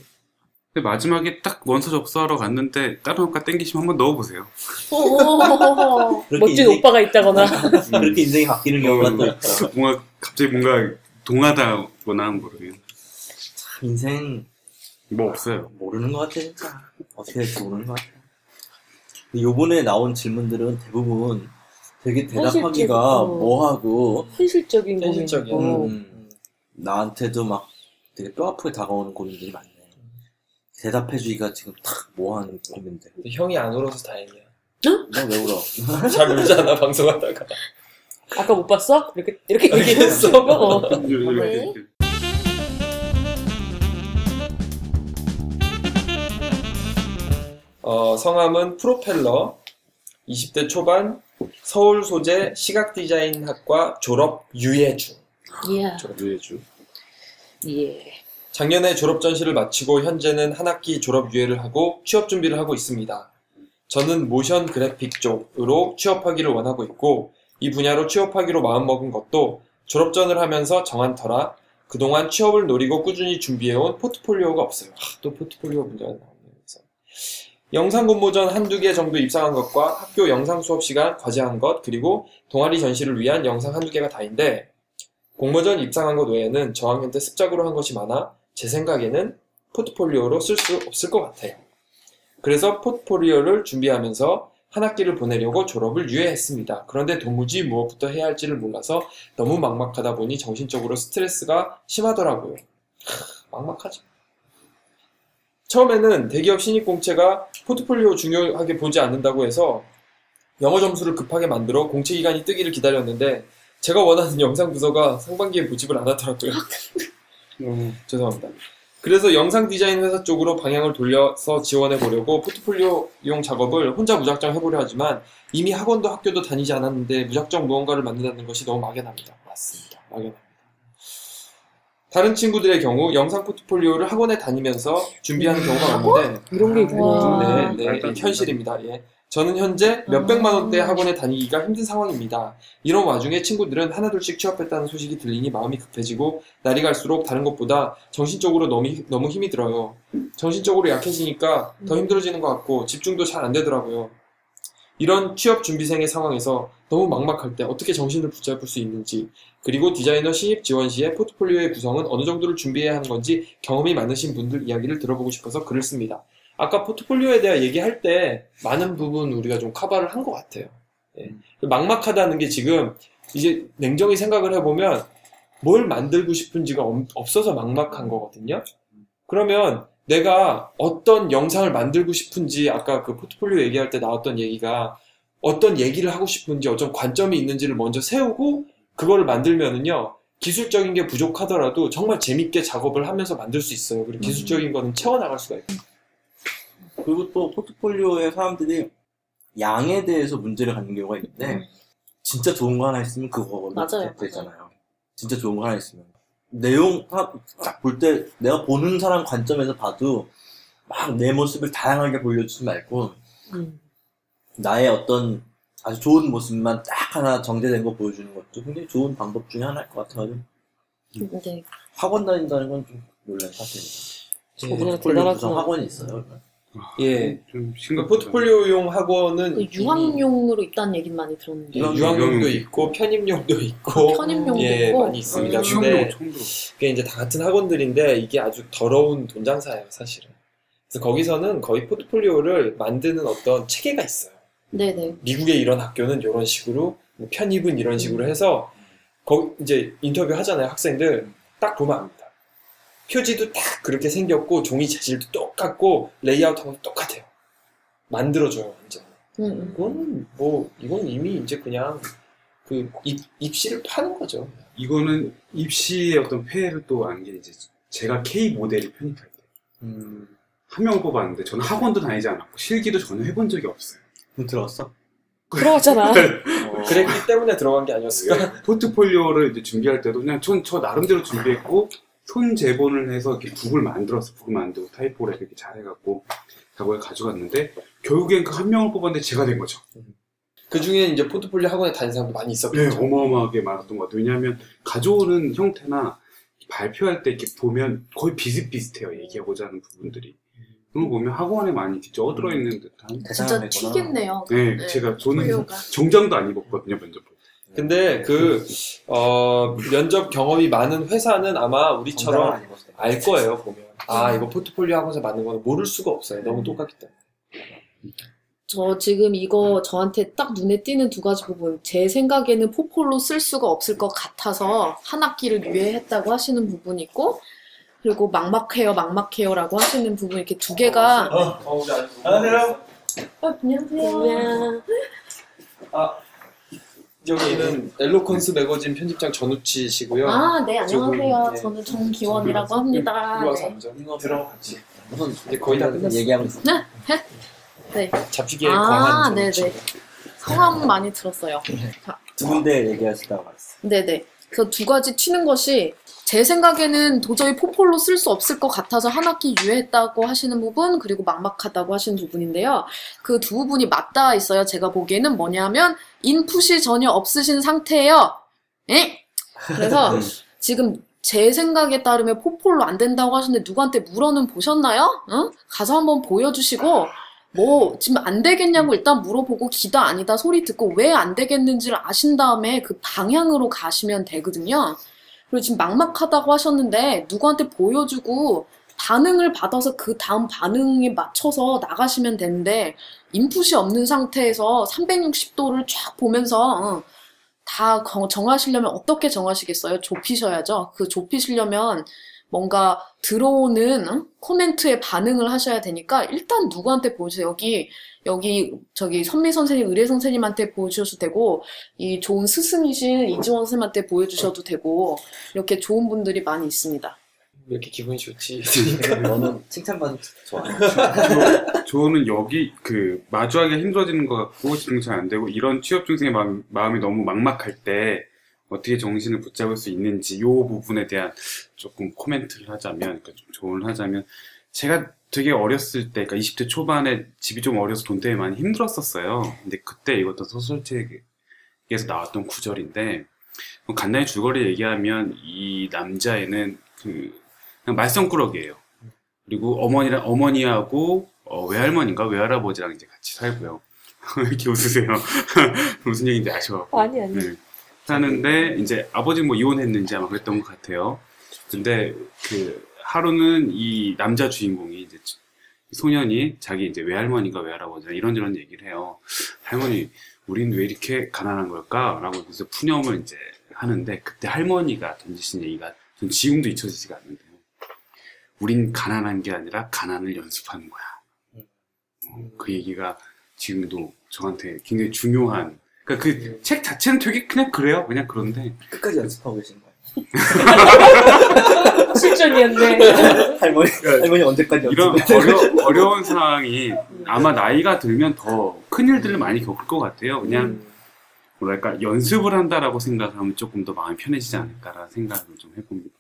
근데 마지막에 딱 원서 접수하러 갔는데 다른 학과 땡기시면 한번 넣어보세요. 멋진 인생, 오빠가 있다거나 [LAUGHS] 그렇게 인생이 바뀌는 경우가 또 있죠. 뭔가 갑자기 뭔가 동하다거나 모르겠 인생 뭐 없어요. 모르는 것 같아 진짜 어떻게 될지 모르는 것 같아. 근데 요번에 나온 질문들은 대부분 되게 대답하기가 현실적이고. 어. 뭐하고 현실적인 현실적인. 고민이고 음, 나한테도 막 되게 뼈 아프게 다가오는 고민들이 많네. 대답해주기가 지금 탁 뭐하는 고민들. 근데 형이 안 울어서 다행이야. 너왜 울어? [LAUGHS] 잘 울잖아 방송하다가. 아까 못 봤어? 이렇게 이렇게 이렇게 얘기했어. 했어? 어. 이렇게 어, 성함은 프로펠러. 20대 초반 서울 소재 시각 디자인 학과 졸업 유예 중. 예. 유해주. 예. 작년에 졸업 전시를 마치고 현재는 한 학기 졸업 유예를 하고 취업 준비를 하고 있습니다. 저는 motion graphic 쪽으로 취업하기를 원하고 있고 이 분야로 취업하기로 마음먹은 것도 졸업 전을 하면서 정한 터라 그동안 취업을 노리고 꾸준히 준비해온 포트폴리오가 없어요. 아, 또 포트폴리오 문제가 나오네요. 영상 공모 전 한두 개 정도 입상한 것과 학교 영상 수업 시간 과제한 것 그리고 동아리 전시를 위한 영상 한두 개가 다인데 공모전 입상한 것 외에는 저학년 때 습작으로 한 것이 많아 제 생각에는 포트폴리오로 쓸 수 없을 것 같아요. 그래서 포트폴리오를 준비하면서 한 학기를 보내려고 졸업을 유예했습니다. 그런데 도무지 무엇부터 해야 할지를 몰라서 너무 막막하다 보니 정신적으로 스트레스가 심하더라고요. 막막하죠. 처음에는 대기업 신입공채가 포트폴리오 중요하게 보지 않는다고 해서 영어 점수를 급하게 만들어 공채 기간이 뜨기를 기다렸는데 제가 원하는 영상 부서가 상반기에 모집을 안 하더라고요. [LAUGHS] 죄송합니다. 그래서 영상 디자인 회사 쪽으로 방향을 돌려서 지원해 보려고 포트폴리오 용 작업을 혼자 무작정 해보려 하지만 이미 학원도 학교도 다니지 않았는데 무작정 무언가를 만든다는 것이 너무 막연합니다. 맞습니다. 막연합니다. 다른 친구들의 경우 영상 포트폴리오를 학원에 다니면서 준비하는 경우가 많은데 이런 게 있구나. 와. 네, 네, 현실입니다. 예. 저는 현재 몇백만 원대 학원에 다니기가 힘든 상황입니다. 이런 와중에 친구들은 하나둘씩 취업했다는 소식이 들리니 마음이 급해지고 날이 갈수록 다른 것보다 정신적으로 너무, 힘- 너무 힘이 들어요. 정신적으로 약해지니까 더 힘들어지는 것 같고 집중도 잘 안 되더라고요. 이런 취업 준비생의 상황에서 너무 막막할 때 어떻게 정신을 붙잡을 수 있는지 그리고 디자이너 신입 지원 시에 포트폴리오의 구성은 어느 정도를 준비해야 하는 건지 경험이 많으신 분들 이야기를 들어보고 싶어서 글을 씁니다. 아까 포트폴리오에 대해 얘기할 때 많은 부분 우리가 좀 커버를 한 것 같아요. 예. 막막하다는 게 지금 이제 냉정히 생각을 해보면 뭘 만들고 싶은지가 엄- 없어서 막막한 거거든요. 그러면 내가 어떤 영상을 만들고 싶은지 아까 그 포트폴리오 얘기할 때 나왔던 얘기가 어떤 얘기를 하고 싶은지 어떤 관점이 있는지를 먼저 세우고 그거를 만들면은요 기술적인 게 부족하더라도 정말 재밌게 작업을 하면서 만들 수 있어요. 그리고 기술적인 거는 채워나갈 수가 있고. 그리고 또 포트폴리오에 사람들이 양에 대해서 문제를 갖는 경우가 있는데 진짜 좋은 거 하나 있으면 그거로 맞아요. 되잖아요. 진짜 좋은 거 하나 있으면 내용 딱 볼 때 내가 보는 사람 관점에서 봐도 막 내 모습을 다양하게 보여주지 말고 음. 나의 어떤 아주 좋은 모습만 딱 하나 정제된 거 보여주는 것도 굉장히 좋은 방법 중에 하나일 것 같아요. 네. 학원 다닌다는 건 좀 놀라요 사실. 저분이 포트폴리오 구성 대단하구나. 학원이 있어요. 예. 좀그 심각. 포트폴리오용 학원은 그 유학용으로 있다는 얘기는 많이 들었는데. 이미 유학- 유학용도 유학용도 있고 편입용도 있고 편입용도 예, 있고. 많이 있습니다. 음. 처음 근데 들어, 처음 들어. 그게 이제 다 같은 학원들인데 이게 아주 더러운 돈 장사예요, 사실은. 그래서 거기서는 거의 포트폴리오를 만드는 어떤 체계가 있어요. 네네. 미국의 이런 학교는 이런 식으로, 뭐 편입은 이런 식으로 해서 거기 이제 인터뷰 하잖아요, 학생들. 딱 보면 압니다. 표지도 딱 그렇게 생겼고 종이 재질도 똑같고 레이아웃하고 똑같아요. 만들어줘요, 완전. 음, 음. 이건 뭐 이건 이미 이제 그냥 그 입, 입시를 파는 거죠. 이거는 입시의 어떤 폐해를 또 안게 이제 제가 K 모델을 편입할 때한 음. 명 뽑았는데 저는 학원도 다니지 않았고 실기도 전혀 해본 적이 없어요. 그럼 들어갔어? 들어갔잖아. [LAUGHS] 그랬기 때문에 들어간 게 아니었을까? 포트폴리오를 이제 준비할 때도 그냥 전 저 나름대로 준비했고 손 제본을 해서 이렇게 북을 만들었어. 북을 만들고 타이포를 이렇게 잘해갖고 그걸 가져갔는데 결국엔 그 한 명을 뽑았는데 제가 된 거죠. 그 중에 이제 포트폴리오 학원에 다닌 사람도 많이 네, 있었겠죠. 어마어마하게 많았던 것 같아요. 왜냐하면 가져오는 형태나 발표할 때 이렇게 보면 거의 비슷비슷해요. 얘기하고자 하는 부분들이. 그걸 보면 학원에 많이 쪄들어 있는 듯한. 진짜. 튀겠네요. 네, 네, 제가 저는. 정장도 안 입었거든요, 면접 볼 때. 근데 그, 어, 면접 경험이 많은 회사는 아마 우리처럼 알 거예요, 보면. 아, 이거 포트폴리오 학원에서 맞는 거는 모를 수가 없어요. 너무 똑같기 때문에. 저 지금 이거 저한테 딱 눈에 띄는 두 가지 부분. 제 생각에는 포폴로 쓸 수가 없을 것 같아서 한 학기를 유예했다고 하시는 부분이 있고, 그리고 막막해요, 막막해요라고 하시는 부분 이렇게 두 개가. 어, 우리 아직 안녕하세요. 어, 안녕하세요. 그냥 여기는 엘로컨스 매거진 편집장 전우치시고요. 아, 네, 안녕하세요. 네. 저는 정기원이라고 합니다. 이리 와서 네. 앉아. 들어 같이. 무슨 이제 거의 다 끝났어. 얘기하고 있어. 네. 잡히기에 아, 광한 네네. 전우치. 성함 많이 들었어요. 두 군데 얘기하시다가 왔어. 네네. 그래서 두 가지 튀는 것이 제 생각에는 도저히 포폴로 쓸 수 없을 것 같아서 한 학기 유예했다고 하시는 부분 그리고 막막하다고 하시는 부분인데요. 그 두 부분이 맞닿아 있어요. 제가 보기에는 뭐냐면 인풋이 전혀 없으신 상태예요. 에? 그래서 [LAUGHS] 지금 제 생각에 따르면 포폴로 안 된다고 하시는데 누구한테 물어는 보셨나요? 응? 가서 한번 보여주시고 뭐 지금 안 되겠냐고 일단 물어보고 기다 아니다 소리 듣고 왜 안 되겠는지를 아신 다음에 그 방향으로 가시면 되거든요. 그리고 지금 막막하다고 하셨는데 누구한테 보여주고 반응을 받아서 그 다음 반응에 맞춰서 나가시면 되는데 인풋이 없는 상태에서 360도를 쫙 보면서 어, 다 거- 정하시려면 어떻게 정하시겠어요? 좁히셔야죠. 그 좁히시려면 뭔가 들어오는 어? 코멘트에 반응을 하셔야 되니까 일단 누구한테 보여주세요. 여기 여기 저기 선미 선생님, 의례 선생님한테 보여주셔도 되고 이 좋은 스승이신 이지원 선생님한테 보여주셔도 되고 이렇게 좋은 분들이 많이 있습니다. 왜 이렇게 기분이 좋지? 너는 칭찬받는 좋아. 저, 저는 여기 그 마주하기가 힘들어지는 것 같고 집중 잘 안 되고 이런 취업 중생의 마음, 마음이 너무 막막할 때 어떻게 정신을 붙잡을 수 있는지 이 부분에 대한 조금 코멘트를 하자면 그러니까 좀 조언을 하자면 제가 되게 어렸을 때 그러니까 20대 초반에 집이 좀 어려서 돈 때문에 많이 힘들었었어요. 근데 그때 읽었던 소설책에서 나왔던 구절인데 뭐 간단히 줄거리 얘기하면 이 남자애는 그 그냥 말썽꾸러기예요. 그리고 어머니랑 어머니하고 어, 외할머니인가 외할아버지랑 이제 같이 살고요. 왜 [LAUGHS] 이렇게 웃으세요? [LAUGHS] 무슨 얘기인지 아셔갖고. 아니 아니. 네. 사는데 이제 아버지 뭐 이혼했는지 아마 그랬던 것 같아요. 근데 그 하루는 이 남자 주인공이 이제 소년이 자기 이제 외할머니가 외할아버지랑 이런저런 얘기를 해요. 할머니, 우린 왜 이렇게 가난한 걸까? 라고 그래서 푸념을 이제 하는데 그때 할머니가 던지신 얘기가 전 지금도 잊혀지지가 않는데요. 우린 가난한 게 아니라 가난을 연습하는 거야. 어, 그 얘기가 지금도 저한테 굉장히 중요한 그러니까 그 책 자체는 되게 그냥 그래요. 그냥 그런데 끝까지 연습하고 계신 거야. [LAUGHS] 실전이었네. [LAUGHS] 할머니, 할머니 언제까지 이런 연습해? 어려, [LAUGHS] 어려운 상황이 아마 나이가 들면 더 큰 일들을 많이 겪을 것 같아요. 그냥 음. 뭐랄까 연습을 한다라고 생각하면 조금 더 마음이 편해지지 않을까라는 생각을 좀 해봅니다.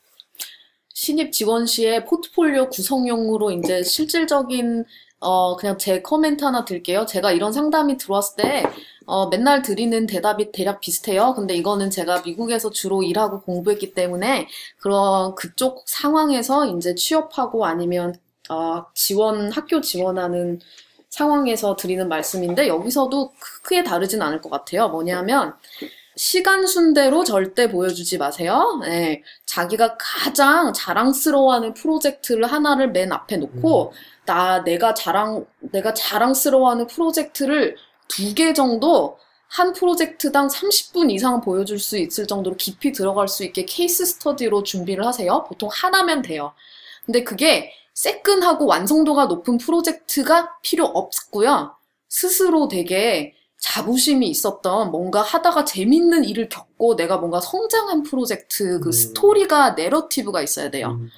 신입 지원 시에 포트폴리오 구성용으로 이제 실질적인 어 그냥 제 코멘트 하나 드릴게요. 제가 이런 상담이 들어왔을 때 어, 맨날 드리는 대답이 대략 비슷해요. 근데 이거는 제가 미국에서 주로 일하고 공부했기 때문에 그런 그쪽 상황에서 이제 취업하고 아니면 어, 지원 학교 지원하는 상황에서 드리는 말씀인데 여기서도 크게 다르진 않을 것 같아요. 뭐냐면 시간 순대로 절대 보여주지 마세요. 네. 자기가 가장 자랑스러워하는 프로젝트를 하나를 맨 앞에 놓고 나 내가 자랑 내가 자랑스러워하는 프로젝트를 두 개 정도 한 프로젝트당 30분 이상 보여줄 수 있을 정도로 깊이 들어갈 수 있게 케이스 스터디로 준비를 하세요. 보통 하나면 돼요. 근데 그게 새끈하고 완성도가 높은 프로젝트가 필요 없고요. 스스로 되게 자부심이 있었던 뭔가 하다가 재밌는 일을 겪고 내가 뭔가 성장한 프로젝트 그 음. 스토리가 내러티브가 있어야 돼요. 음.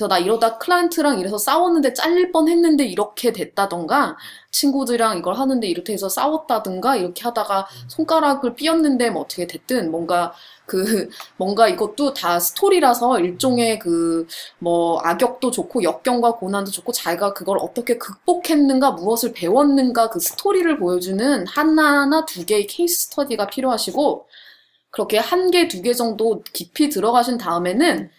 그래서 나 이러다 클라이언트랑 이래서 싸웠는데 잘릴 뻔 했는데 이렇게 됐다던가 친구들이랑 이걸 하는데 이렇게 해서 싸웠다든가 이렇게 하다가 손가락을 삐었는데 뭐 어떻게 됐든 뭔가 그 [LAUGHS] 뭔가 이것도 다 스토리라서 일종의 그 뭐 악역도 좋고 역경과 고난도 좋고 자기가 그걸 어떻게 극복했는가 무엇을 배웠는가 그 스토리를 보여주는 하나나 두 개의 case study가 필요하시고 그렇게 한 개, 두 개 정도 깊이 들어가신 다음에는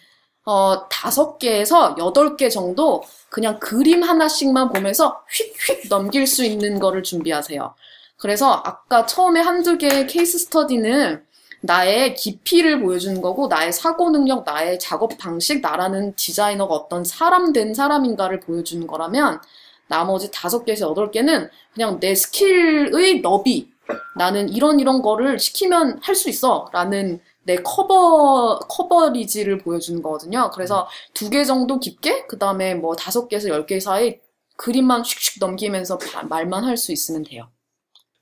어, 다섯 개에서 여덟 개 정도 그냥 그림 하나씩만 보면서 휙휙 넘길 수 있는 거를 준비하세요. 그래서 아까 처음에 한두 개의 case study는 나의 깊이를 보여주는 거고, 나의 사고 능력, 나의 작업 방식, 나라는 디자이너가 어떤 사람 된 사람인가를 보여주는 거라면, 나머지 다섯 개에서 여덟 개는 그냥 내 skill의 너비, 나는 이런 이런 거를 시키면 할 수 있어. 라는 내 커버, coverage를 보여주는 거거든요. 그래서 두 개 정도 깊게, 그 다음에 뭐 다섯 개에서 열 개 사이 그림만 슉슉 넘기면서 바- 말만 할 수 있으면 돼요.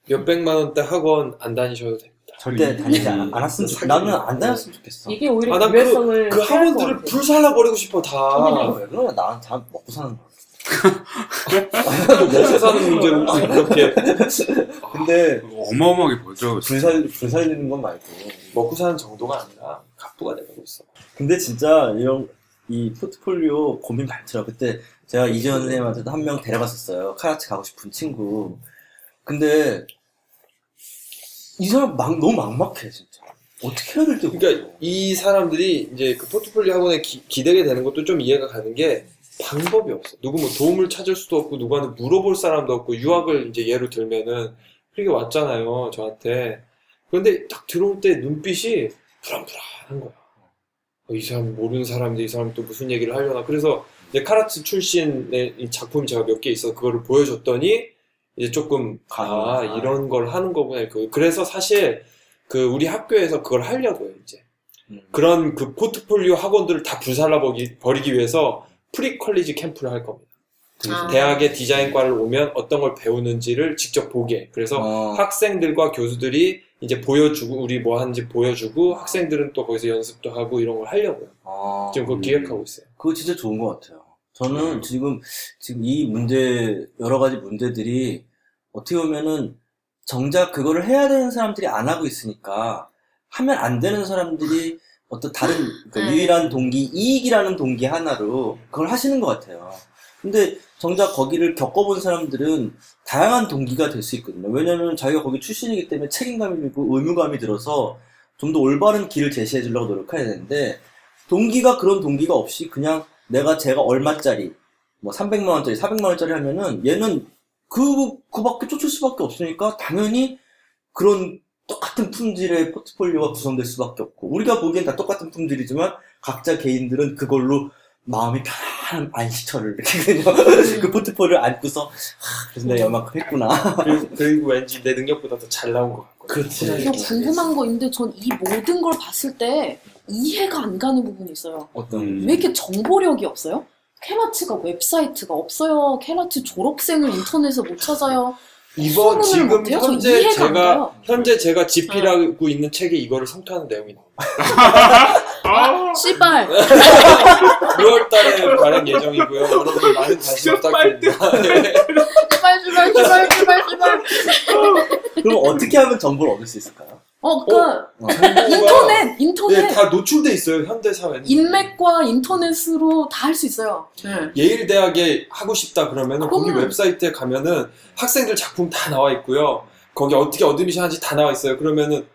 몇 백만 원대 학원 안 다니셔도 됩니다. 절대 다니지 않, 않았으면 좋겠어. 나는 안 다녔으면 좋겠어. 이게 오히려 아, 난 그 유연성을 그것 학원들을. 불살라 버리고 싶어 다. 왜 그러냐? 나는 다 먹고 사는 거야. 먹고 사는 문제로 그렇게 [LAUGHS] 근데 어마어마하게 벌죠. 불살 불살리는 건 말고. 먹고 사는 정도가 아니라 갑부가 돼가고 있어. 근데 진짜 이런 이 포트폴리오 고민 많더라. 그때 제가 이재현 선생님한테도 한 명 데려갔었어요. 카라치 가고 싶은 친구. 근데 이 사람 막 너무 막막해 진짜. 어떻게 해야 될지 그러니까 이 사람들이 이제 그 포트폴리오 학원에 기, 기대게 되는 것도 좀 이해가 가는 게 방법이 없어. 누구 뭐 도움을 찾을 수도 없고 누구한테 물어볼 사람도 없고 유학을 이제 예로 들면은 그렇게 왔잖아요 저한테. 그런데 딱 들어올 때 눈빛이 불안불안한 거야. 어, 이 사람 모르는 사람인데 이 사람 또 무슨 얘기를 하려나. 그래서 이제 CalArts 출신의 이 작품이 제가 몇 개 있어 그거를 보여줬더니 이제 조금 아 가능하다. 이런 걸 하는 거구나. 이렇게. 그래서 사실 그 우리 학교에서 그걸 하려고요 이제. 음. 그런 그 포트폴리오 학원들을 다 불살라 버리기 위해서 pre-college 캠프를 할 겁니다. 아. 대학의 디자인과를 오면 어떤 걸 배우는지를 직접 보게. 그래서 어. 학생들과 교수들이 이제 보여주고 우리 뭐 하는지 보여주고 학생들은 또 거기서 연습도 하고 이런 걸 하려고요. 어. 지금 그거 음. 기획하고 있어요. 그거 진짜 좋은 것 같아요. 저는 지금, 지금 이 문제, 여러 가지 문제들이 어떻게 보면은 정작 그거를 해야 되는 사람들이 안 하고 있으니까 하면 안 되는 사람들이 어떤 다른 그 네. 유일한 동기, 이익이라는 동기 하나로 그걸 하시는 것 같아요. 근데 정작 거기를 겪어본 사람들은 다양한 동기가 될 수 있거든요. 왜냐면 자기가 거기 출신이기 때문에 책임감이 있고 의무감이 들어서 좀 더 올바른 길을 제시해 주려고 노력해야 되는데 동기가 그런 동기가 없이 그냥 내가 제가 얼마짜리 뭐 300만 원짜리 400만 원짜리 하면은 얘는 그 그밖에 쫓을 수밖에 없으니까 당연히 그런 똑같은 품질의 포트폴리오가 구성될 수밖에 없고 우리가 보기엔 다 똑같은 품질이지만 각자 개인들은 그걸로 마음이 편안한 안식처를 이렇게 [LAUGHS] 그냥 그 포트폴리오를 안고서 하, 그래서 내가 이만큼 했구나 그리고, 그리고 왠지 내 능력보다 더 잘 나온 것 같고. 그렇지. 저 궁금한 거 있는데 전 이 모든 걸 봤을 때 이해가 안 가는 부분이 있어요. 어떤 음. 왜 이렇게 정보력이 없어요? CalArts가 웹사이트가 없어요. CalArts 졸업생을 인터넷에 못 찾아요. 이번 지금 못해요? 현재 제가. 현재 제가 집필하고 있는 책에 이거를 성토하는 내용이 나와요. [LAUGHS] 씨발. [LAUGHS] 6월달에 발행 예정이고요. 여러분 많은 관심 부탁드립니다. 네. [LAUGHS] 씨발, 씨발, 씨발, 씨발, 씨발. 그럼 어떻게 하면 정보를 얻을 수 있을까요? 어, 그니까, 정보가 인터넷, 인터넷. 네, 다 노출돼 있어요 현대 사회는. 인맥과 인터넷으로 다 할 수 있어요. 네. 예일 대학에 하고 싶다 그러면은 거기 그러면- 웹사이트에 가면은 학생들 작품 다 나와 있고요. 거기 어떻게 admission 하는지 다 나와 있어요. 그러면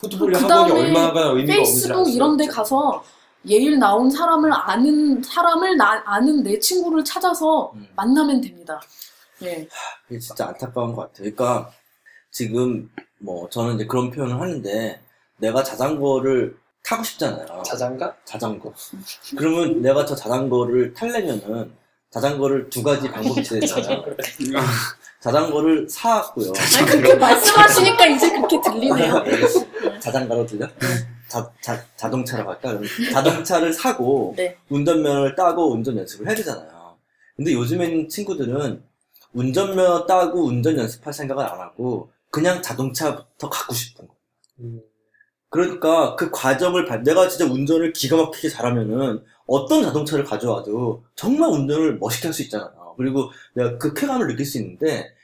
포트폴리오 그 학원이 다음에 얼마나 의미가 페이스북 이런 데. 가서 예일 나온 사람을 아는, 사람을 나, 아는 내 친구를 찾아서 음. 만나면 됩니다. 예. 이게 진짜 안타까운 것 같아요. 그러니까 지금 뭐 저는 이제 그런 표현을 하는데 내가 자전거를 타고 싶잖아요. 자장가? 자전거. 그러면 내가 저 자전거를 타려면은 자전거를 두 가지 방법이 있잖아요. [LAUGHS] 자전거를 사고요. 아니, 그렇게 말씀하시니까 이제 그렇게 들리네요. [LAUGHS] 자전거로 들려? 자, 자, 자동차라고 할까? 그럼 자동차를 사고 네. 운전면허를 따고 운전 연습을 해야 되잖아요. 근데 요즘엔 친구들은 운전면허 따고 운전 연습할 생각을 안 하고 그냥 자동차부터 갖고 싶은 거예요. 음. 그러니까 그 과정을 봐- 내가 진짜 운전을 기가 막히게 잘하면은 어떤 자동차를 가져와도 정말 운전을 멋있게 할 수 있잖아요. 그리고 내가 그 쾌감을 느낄 수 있는데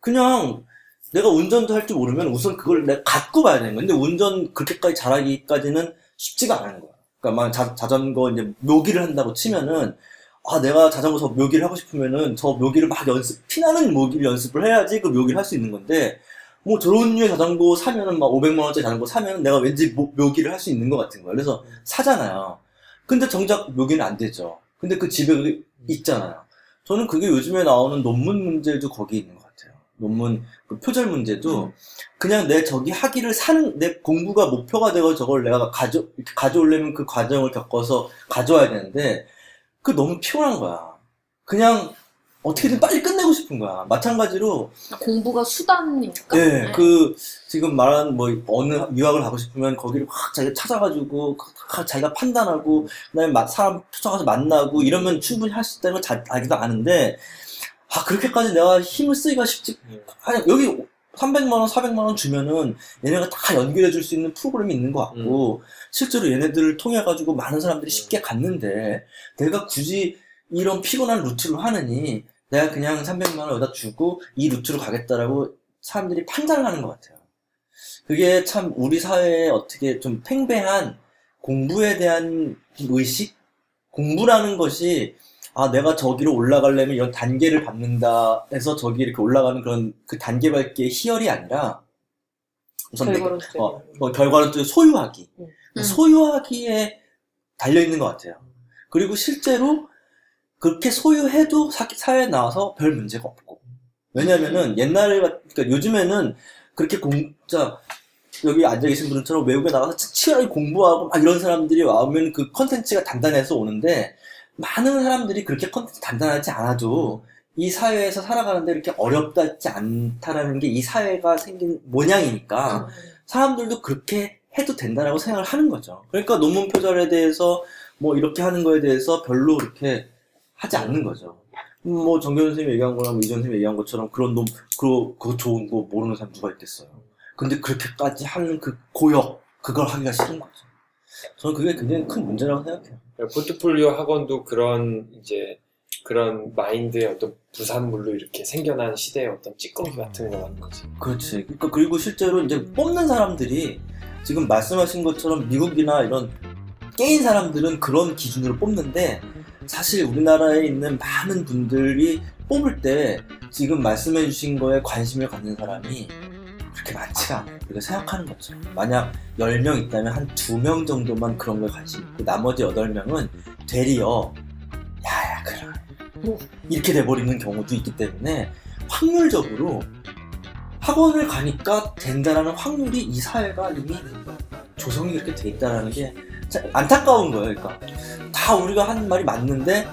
그냥 내가 운전도 할 줄 모르면 우선 그걸 내가 갖고 봐야 되는 거야. 근데 운전 그렇게까지 잘하기까지는 쉽지가 않은 거야. 그러니까 막 자, 자전거 이제 묘기를 한다고 치면은 아 내가 자전거 저 묘기를 하고 싶으면은 저 묘기를 막 연습 피나는 묘기를 연습을 해야지 그 묘기를 할 수 있는 건데 뭐 저런 류의 자전거 사면은 막 500만 원짜리 자전거 사면은 내가 왠지 모- 묘기를 할 수 있는 것 같은 거야. 그래서 사잖아요. 근데 정작 묘기는 안 되죠. 근데 그 집에 그게 있잖아요. 저는 그게 요즘에 나오는 논문 문제도 거기 있는 것 같아요. 논문 그 표절 문제도 그냥 내 저기 학위를 사는 내 공부가 목표가 되고 저걸 내가 가져 가져오려면 그 과정을 겪어서 가져와야 되는데 그 너무 피곤한 거야. 그냥 어떻게든 빨리 끝내고 싶은 거야. 마찬가지로 공부가 수단이니까. 네, 그 지금 말한 뭐 어느 유학을 가고 싶으면 거기를 확 자기가 찾아가지고 확 자기가 판단하고 그다음에 마- 사람 쫓아가서 만나고 이러면 충분히 할 수 있다는 걸 자, 알기도 아는데 아 그렇게까지 내가 힘을 쓰기가 쉽지 아니 여기 300만 원, 400만 원 주면은 얘네가 다 연결해 줄 수 있는 프로그램이 있는 것 같고 실제로 얘네들을 통해 가지고 많은 사람들이 쉽게 갔는데 내가 굳이 이런 피곤한 루트를 하느니 내가 그냥 300만 원 여기다 주고 이 루트로 가겠다라고 사람들이 판단을 하는 것 같아요. 그게 참 우리 사회에 어떻게 좀 팽배한 공부에 대한 의식? 공부라는 것이 아, 내가 저기로 올라가려면 이런 단계를 밟는다 해서 저기 이렇게 올라가는 그런 그 단계 밟기의 희열이 아니라 우선 결과론 때. 어, 뭐 결과는 또 소유하기. 음. 음. 소유하기에 달려있는 것 같아요. 그리고 실제로 그렇게 소유해도 사, 사회에 나와서 별 문제가 없고. 왜냐면은 옛날에, 같- 그러니까 요즘에는 그렇게 공자, 여기 앉아 계신 분들처럼 외국에 나가서 치열하게 공부하고 막 이런 사람들이 와오면 그 컨텐츠가 단단해서 오는데 많은 사람들이 그렇게 컨텐츠 단단하지 않아도 이 사회에서 살아가는데 이렇게 어렵지 않다라는 게 이 사회가 생긴 모양이니까 사람들도 그렇게 해도 된다라고 생각을 하는 거죠. 그러니까 논문 표절에 대해서 뭐 이렇게 하는 거에 대해서 별로 그렇게 하지 않는 거죠. 음, 뭐 정경 선생님이 얘기한 거나 뭐 이전 선생님이 얘기한 것처럼 그런 놈, 그, 그거 좋은 거 모르는 사람 누가 있겠어요. 근데 그렇게까지 하는 그 고역, 그걸 하기가 싫은 거죠. 저는 그게 굉장히 큰 문제라고 생각해요. 포트폴리오 학원도 그런 이제 그런 마인드의 어떤 부산물로 이렇게 생겨난 시대의 어떤 찌꺼기 같은 거라는 거지. 그렇지. 그러니까 그리고 실제로 이제 뽑는 사람들이 지금 말씀하신 것처럼 미국이나 이런 깨인 사람들은 그런 기준으로 뽑는데 사실 우리나라에 있는 많은 분들이 뽑을 때 지금 말씀해 주신 거에 관심을 갖는 사람이 그렇게 많지가 않아요. 우리가 생각하는 것처럼. 만약 10명 있다면 한 2명 정도만 그런 거에 관심 있고 나머지 8명은 되리어 야야 그래 이렇게 돼버리는 경우도 있기 때문에 확률적으로 학원을 가니까 된다라는 확률이 이 사회가 이미 조성이 그렇게 돼 있다라는 게참 안타까운 거예요. 그러니까 다 우리가 하는 말이 맞는데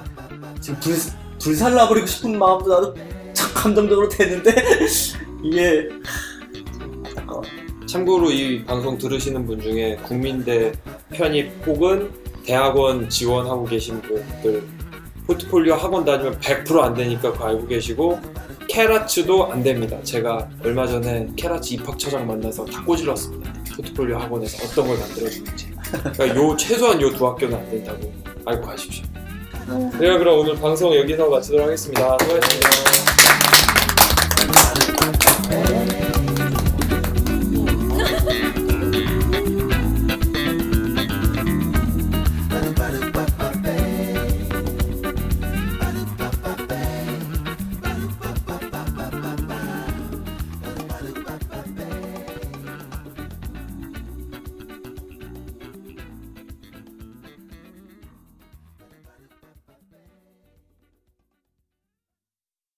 지금 불, 불살라버리고 싶은 마음도 나도 참 감정적으로 되는데 [LAUGHS] 이게. 참고로 이 방송 들으시는 분 중에 국민대 편입 혹은 대학원 지원하고 계신 분들 포트폴리오 학원 다니면 100%안 되니까 그거 알고 계시고 케라츠도 안 됩니다. 제가 얼마 전에 케라츠 입학처장 만나서 다 꼬질렀습니다. 포트폴리오 학원에서 어떤 걸 만들어주는지. 그러니까 요 최소한 요 두 학교는 안 된다고 알고 가십시오. 네, 그럼 오늘 방송 여기서 마치도록 하겠습니다. 수고하셨습니다.